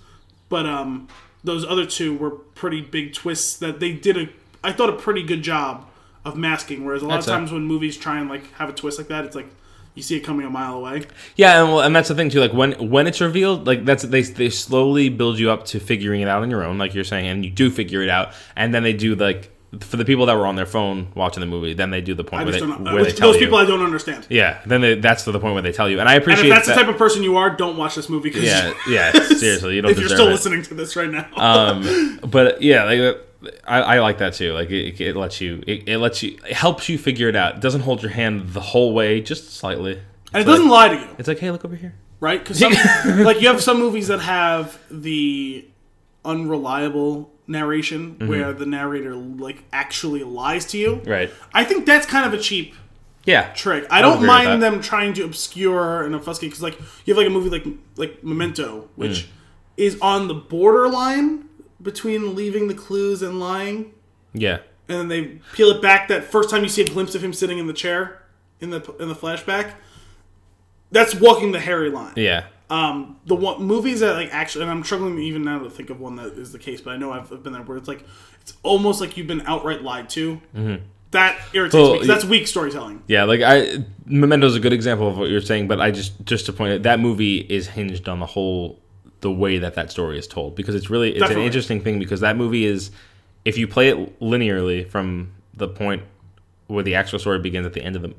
But um, those other two were pretty big twists that they did a, I thought a pretty good job of masking. Whereas a lot That's of it. times when movies try and like have a twist like that, it's like you see it coming a mile away. Yeah, and, well, and that's the thing too. Like when when it's revealed, like that's they they slowly build you up to figuring it out on your own, like you're saying, and you do figure it out, and then they do like for the people that were on their phone watching the movie, then they do the point I where they, where they tell those you. people I don't understand. yeah, then they, that's to the point where they tell you, and I And appreciate if that's that. the type of person you are, don't watch this movie. 'cause yeah, yeah, seriously, you don't if you're still it. listening to this right now. um, but yeah, like I, I like that too. Like it, it lets you, it, it lets you, it helps you figure it out. It doesn't hold your hand the whole way, just slightly. and it doesn't lie to you. It's like, hey, look over here. right? Because like you have some movies that have the unreliable narration Mm-hmm. where the narrator like actually lies to you. Right. I think that's kind of a cheap Yeah. trick. I I'll don't mind them trying to obscure and obfuscate because like you have like a movie like like Memento, which Mm. is on the borderline between leaving the clues and lying, Yeah. and then they peel it back. That first time you see a glimpse of him sitting in the chair in the in the flashback, that's walking the hairy line Yeah. Um, the one movies that like actually, and I'm struggling even now to think of one that is the case, but I know I've, I've been there where it's like it's almost like you've been outright lied to. That irritates Well, me 'cause that's weak storytelling. Yeah, like I Memento's a good example of what you're saying, but I just just to point out that movie is hinged on the whole the way that that story is told because it's really it's Definitely. an interesting thing because that movie is if you play it linearly from the point where the actual story begins at the end of the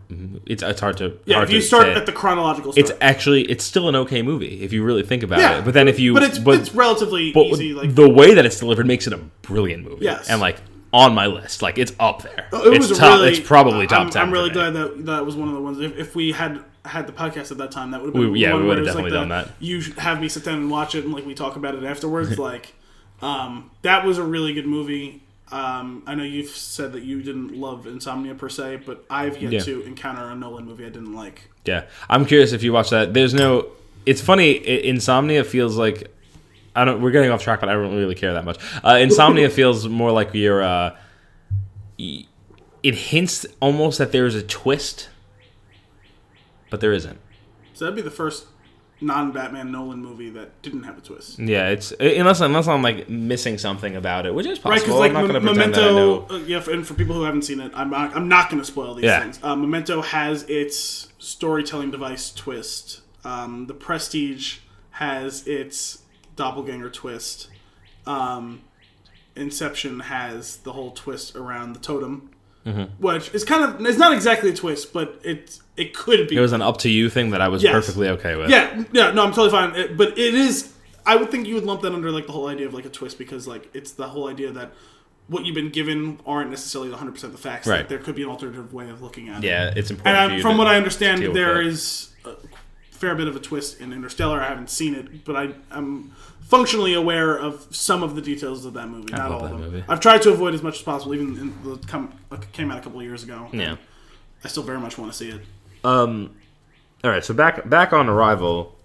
it's it's hard to Yeah, hard if you start at the chronological, story. it's actually it's still an okay movie if you really think about yeah, it. But then if you but it's it's relatively but easy. Like the way that it's delivered makes it a brilliant movie. Yes. and like on my list, like it's up there. it was it's a top, really, it's probably top I'm, ten. I'm really glad that that was one of the ones. If, if we had had the podcast at that time, that would have been We- yeah, one we would've definitely like done the- that. You have me sit down and watch it, and like we talk about it afterwards. like um, that was a really good movie. Um, I know you've said that you didn't love Insomnia per se, but I've yet Yeah. to encounter a Nolan movie I didn't like. Yeah, I'm curious if you watch that. There's no. It's funny. Insomnia feels like I don't. We're getting off track, but I don't really care that much. Uh, Insomnia feels more like you're. Uh, it hints almost that there is a twist, but there isn't. So that'd be the first non-Batman Nolan movie that didn't have a twist. Yeah, it's unless unless I'm like missing something about it, which is possible. Right, because like I'm not Mem- going to pretend that I Memento, know. uh, yeah, for, and for people who haven't seen it, I'm not, I'm not going to spoil these Yeah. things. Uh, Memento has its storytelling device twist. Um, the Prestige has its doppelganger twist. Um, Inception has the whole twist around the totem, Mm-hmm. which is kind of it's not exactly a twist, but it it could be. It was an up to you thing that I was Yes. perfectly okay with. Yeah, yeah, no, I'm totally fine. It, but it is. I would think you would lump that under like the whole idea of like a twist because like it's the whole idea that what you've been given aren't necessarily 100 percent the facts. That Right. there could be an alternative way of looking at it. yeah, it's important. And from what I understand, there is a fair bit of a twist in Interstellar. I haven't seen it, but I, I'm functionally aware of some of the details of that movie. not love all of them. movie. I've tried to avoid as much as possible. Even in the come, came out a couple of years ago. Yeah. I still very much want to see it. Um. All right, so back back on Arrival.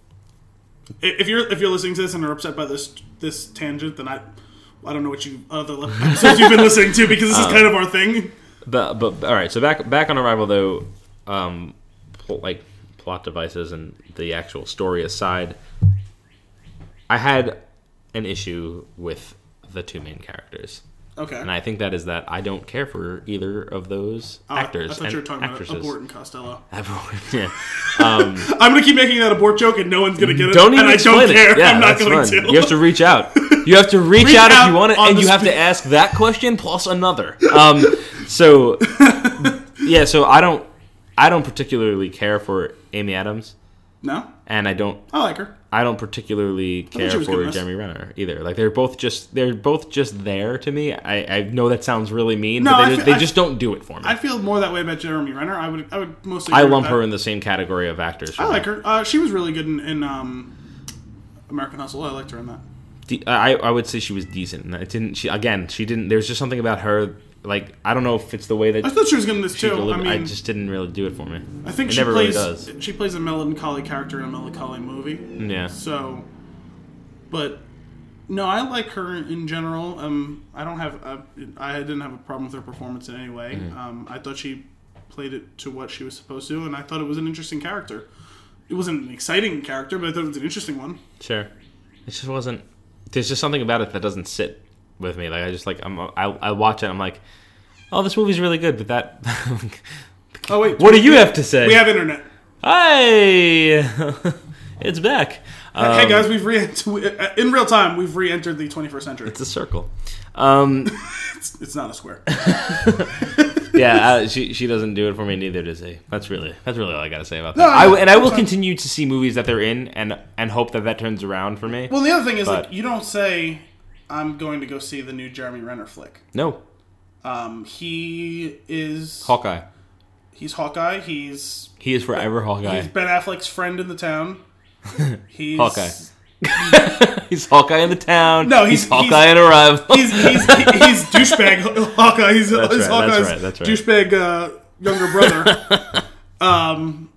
If you're if you're listening to this and are upset by this this tangent, then I I don't know what you other episodes you've been listening to because this is kind of our thing. But but all right, so back back on Arrival though, um, like plot devices and the actual story aside, I had an issue with the two main characters, Okay. and I think that is that I don't care for either of those Uh, actors I thought and you were talking actresses. about Abort and Costello. yeah. Um, I'm gonna keep making that abort joke and no one's gonna get it. don't even and I don't it. care. Yeah, I'm not going fine. to. You have to reach out. You have to reach, Reach out, if you want it, and you have to ask that question plus another. Um, so yeah, so I don't, I don't particularly care for Amy Adams, No, and I don't, I like her. I don't particularly care she was good for. Jeremy Renner either. Like they're both just, they're both just there to me. I, I know that sounds really mean, No, but they, just, feel- they just don't do it for me. I feel more that way about Jeremy Renner. I would I would mostly. I lump her in the same category of actors. I me. like her. Uh, she was really good in, in um, American Hustle. I liked her in that. De- I I would say she was decent. It didn't. She again. She didn't. There's just something about her. Like I don't know if it's the way that I thought she was good in this too. delivered. I I, just didn't really do it for me. I think it she never plays really does. she plays a melancholy character in a melancholy movie. Yeah. So, but no, I like her in general. Um, I don't have a, I didn't have a problem with her performance in any way. Mm-hmm. Um, I thought she played it to what she was supposed to, and I thought it was an interesting character. It wasn't an exciting character, but I thought it was an interesting one. Sure. It just wasn't. There's just something about it that doesn't sit with me. Like I just like I'm. I, I watch it. I'm like, oh, this movie's really good, but that. Oh wait, what do you have to say? We have internet. Hi, it's back. hey Um, guys, we've re in real time. We've re-entered the 21st century. It's a circle. Um, It's, it's not a square. yeah, uh, she she doesn't do it for me. Neither does he. That's really that's really all I got to say about that. No, I and I will fine. continue to see movies that they're in and and hope that that turns around for me. Well, the other thing is But- like you don't say I'm going to go see the new Jeremy Renner flick. No, Um, he is Hawkeye. he's Hawkeye. He's He is forever Hawkeye. he's Ben Affleck's friend in the town. He's Hawkeye. he's Hawkeye in the town. No, he's- Hawkeye in Arrival. He's he's he's douchebag Hawkeye. He's, That's he's right, that's Hawkeye's right, that's right. douchebag uh, younger brother. um,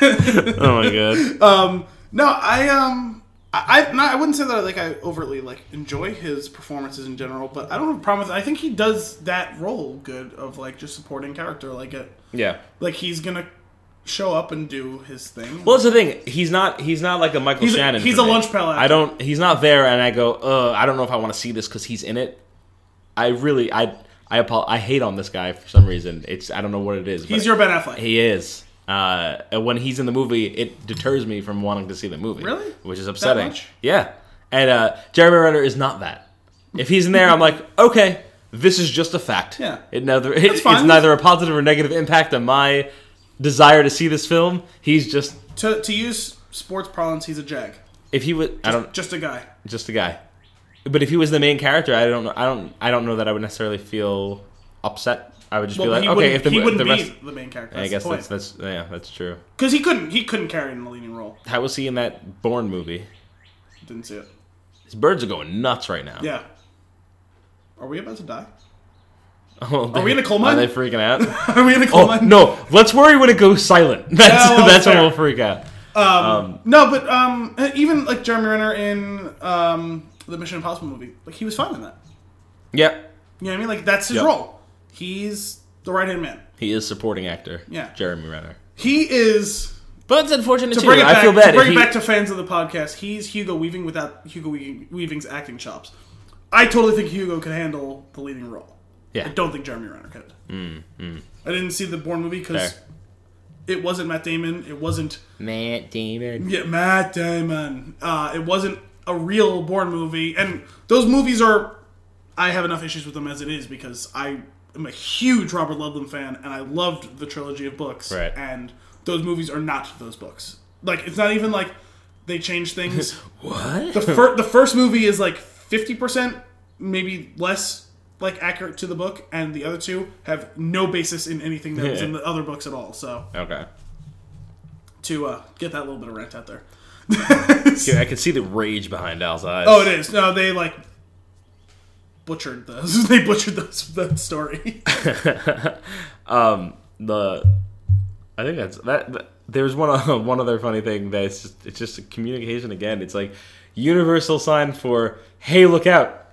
oh my god. no, I um, I I, no, I wouldn't say that like I overtly like enjoy his performances in general, but I don't have a problem with. it. I think he does that role good of like just supporting character. Like it, yeah. like he's gonna show up and do his thing. Well, that's the thing. He's not. He's not like a Michael He's a- Shannon. he's a me. lunch actor. I don't. He's not there, and I go. Uh, I don't know if I want to see this because he's in it. I really. I. I. apo- I hate on this guy for some reason. It's. I don't know what it is. he's your Ben Affleck. He is. Uh, when he's in the movie, it deters me from wanting to see the movie. Really? Which is upsetting. Yeah. And uh, Jeremy Renner is not that. If he's in there, I'm like, okay, this is just a fact. Yeah. It neither. It, fine. it's neither a positive or negative impact on my desire to see this film. He's just. to to use sports parlance, he's a jag. If he would, I don't. Just a guy. just a guy. But if he was the main character, I don't know. I don't. I don't know that I would necessarily feel upset. I would just Well, be like, okay, if the, he wouldn't the be the main character. I guess that's that's yeah, that's true. Because he couldn't he couldn't carry in the leading role. How was he in that Bourne movie? Didn't see it. His birds are going nuts right now. Yeah. Are we about to die? Oh, Are we in a coal Are they freaking out? Are we in a coal oh mine? no! Let's worry when it goes silent. That's well, that's when we'll freak out. Um, No, but um, even like Jeremy Renner in um, the Mission Impossible movie, like he was fine in that. Yeah, You know what I mean? Like that's his Yep. role. He's the right hand man. he is supporting actor. Yeah. Jeremy Renner. He is But it's unfortunate to too. bring it back. I feel bad. To bring if it back to fans of the podcast, he's Hugo Weaving without Hugo Weaving's acting chops. I totally think Hugo could handle the leading role. yeah. I don't think Jeremy Renner could. I didn't see the Bourne movie because it wasn't Matt Damon. It wasn't Matt Damon. yeah, Matt Damon. Uh, it wasn't a real Bourne movie, and those movies are. I have enough issues with them as it is because I am a huge Robert Ludlum fan, and I loved the trilogy of books. Right. And those movies are not those books. Like it's not even like they change things. What? the fir- the first movie is like fifty percent, maybe less, like accurate to the book, and the other two have no basis in anything that was in the other books at all. So okay. to uh, get that little bit of rant out there. Yeah, I can see the rage behind Al's eyes. Oh, it is. No, they like butchered those. they butchered those that story. the I think that's that. that there's one uh, one other funny thing that's just it's just a communication again. It's like universal sign for hey, look out.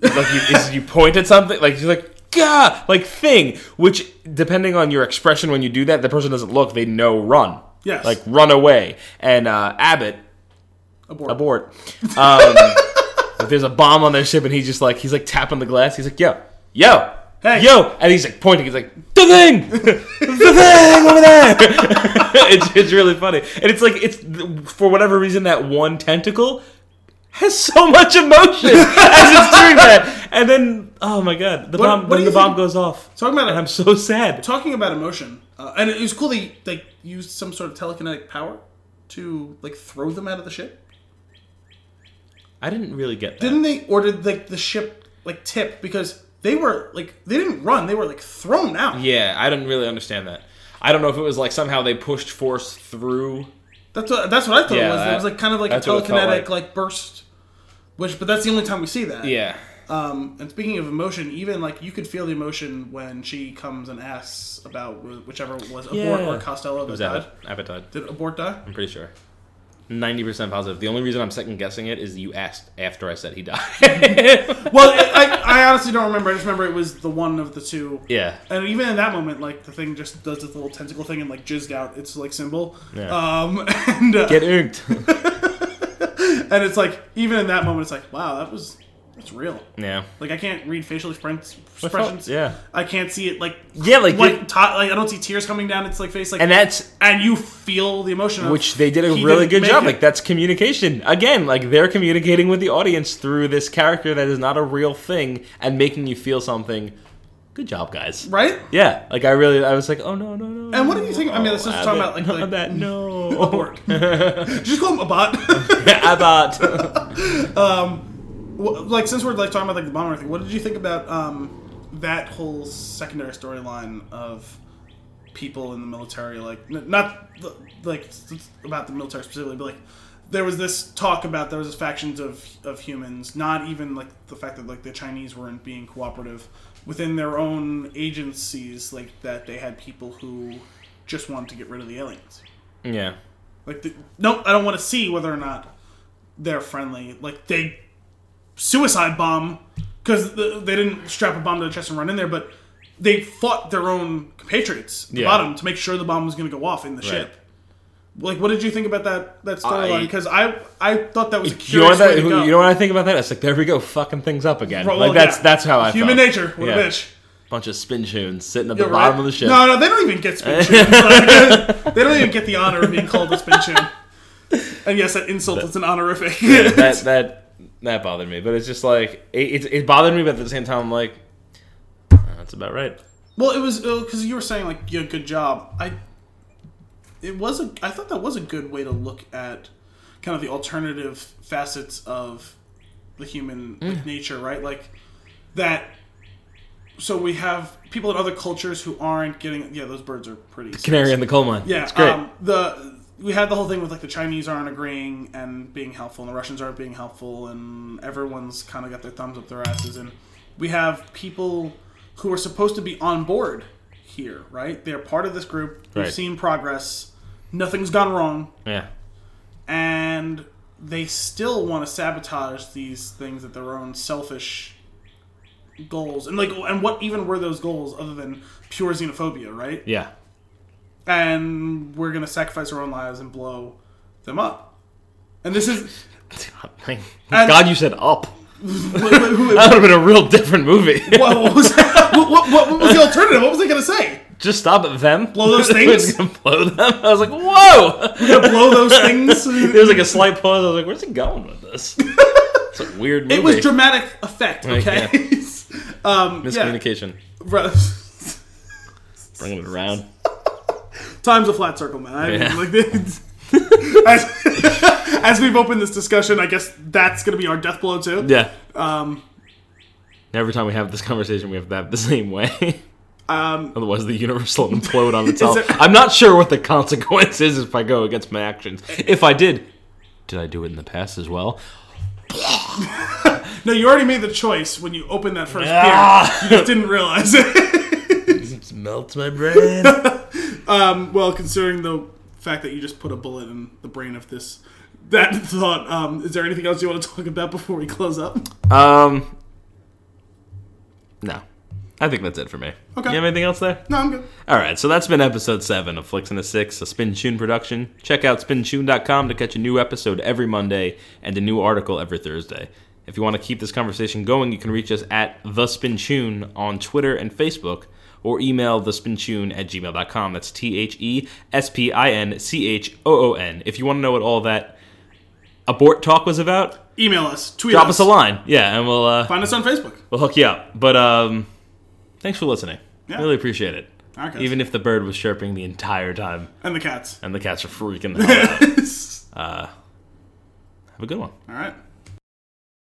It's like you, is you point at something like you're like gah like thing, which depending on your expression when you do that, the person doesn't look, they know run. Yes. like run away. And uh, Abbott Abort. abort. Um, if there's a bomb on their ship, and he's just like he's like tapping the glass. He's like, yo, yo, Hey. yo, and he's like pointing. He's like, the thing, the thing over there. it's it's really funny, and it's like it's for whatever reason that one tentacle has so much emotion as it's doing that, and then oh my god, the What- bomb what then the you bomb think- goes off, Talking about and it- I'm so sad. Talking about emotion, uh, and it was cool they they used some sort of telekinetic power to like throw them out of the ship. I didn't really get that. Didn't they? order like the ship like tip because they were like they didn't run. They were like thrown out. Yeah, I didn't really understand that. I don't know if it was like somehow they pushed force through. That's what that's what I thought Yeah, it was. that- it was like kind of like a that's what it felt telekinetic like. like. burst. Which, but that's the only time we see that. Yeah. Um, and speaking of emotion, even like you could feel the emotion when she comes and asks about whichever was Abort Yeah. or Costello It that was died. Abbott. Abbott died. Did Abort die? I'm pretty sure. Ninety percent positive. The only reason I'm second guessing it is you asked after I said he died. Well, I, I honestly don't remember. I just remember it was the one of the two. yeah. And even in that moment, like the thing just does this little tentacle thing and like jizzed out its like symbol. Yeah. Um, and uh, Get inked. and it's like even in that moment, it's like wow, that was it's real. Yeah. Like I can't read facial express- felt- expressions. yeah. I can't see it like Yeah, like, ti- like I don't see tears coming down its like face like and that's and you feel the emotion of, which they did a really good job. it. Like that's communication again. Like they're communicating with the audience through this character that is not a real thing and making you feel something. Good job, guys. right. Yeah, like I really, I was like, oh no, no, no. And what do you think? I mean, this is Oh, talking Abbott, about like, like that. No, abort. Just call him a bot. Abbott. Um, Well, like since we're like talking about like the bomber thing, what did you think about um, that whole secondary storyline of people in the military? Like n- not the, like about the military specifically, but like there was this talk about there was this factions of of humans, not even like the fact that like the Chinese weren't being cooperative within their own agencies, like that they had people who just wanted to get rid of the aliens. yeah, Like, the, no, I don't want to see whether or not they're friendly. Like, they suicide bomb because the, they didn't strap a bomb to the chest and run in there, but they fought their own compatriots at the Yeah. bottom to make sure the bomb was going to go off in the ship. Like, what did you think about that that storyline? I- Because I, I thought that was a you know curious what that? way to go. You know what I think about that? It's like there we go, fucking things up again. Well, like that's yeah. that's how I Human felt. nature. What a bitch. Bunch of spinchoons sitting at You're the bottom right. of the ship. No, no, they don't even get spin tunes. Like, they don't even get the honor of being called a spinchoon. And yes, that insult is an honorific. that that that bothered me. But it's just like it, it, it bothered me, but at the same time, I'm like, "Uh, that's about right. Well, it was because you were saying like, "Yeah, good job." I, it was a. I thought that was a good way to look at kind of the alternative facets of the human like, nature, right? Like that. So we have people in other cultures who aren't getting. Yeah, those birds are pretty. Canary in the coal mine. Yeah, it's great. Um, the we had the whole thing with like the Chinese aren't agreeing and being helpful, and the Russians aren't being helpful, and everyone's kind of got their thumbs up their asses. And we have people who are supposed to be on board here, right? They're part of this group. We've seen progress. Nothing's gone wrong, yeah, and they still want to sabotage these things at their own selfish goals. And like, and what even were those goals other than pure xenophobia, right? yeah. And we're gonna sacrifice our own lives and blow them up. And this is And- God you said up. That would have been a real different movie. what, what was what, what, what, was the alternative? What was I gonna say? Just stop at them. Blow those It things? gonna blow them. I was like, whoa. To blow those things? There was like a slight pause. I was like, where's he going with this? It's a weird movie. It was dramatic effect. Okay. um, yeah. Miscommunication. Right. Bringing it around. Time's a flat circle, man. I Yeah. like as, as we've opened this discussion, I guess that's gonna be our death blow too. Yeah. Um, Every time we have this conversation, we have to have it the same way. um, Otherwise, the universe will implode on itself. there- I'm not sure what the consequence is if I go against my actions. If I did, did I do it in the past as well? no, you already made the choice when you opened that first Ah. beer. You just didn't realize it. It melts my brain. Um, well, considering the fact that you just put a bullet in the brain of this that thought, um, is there anything else you want to talk about before we close up? um, no. I think that's it for me. Okay. You have anything else there? No, I'm good. All right, so that's been episode 7 of Flicks and a 6, a Spinchoon production. Check out spinchoon.com to catch a new episode every Monday and a new article every Thursday. If you want to keep this conversation going, you can reach us at The Spinchoon on Twitter and Facebook or email thespinchoon at gmail.com. That's T H E S P I N C H O O N. If you want to know what all that abort talk was about, Email us, tweet us. drop us, us a line. Yeah, and we'll uh, find us on Facebook. we'll hook you up. But um, thanks for listening. Yeah. Really appreciate it. Even if the bird was chirping the entire time and the cats. and the cats are freaking the hell out. Uh, have a good one. All right.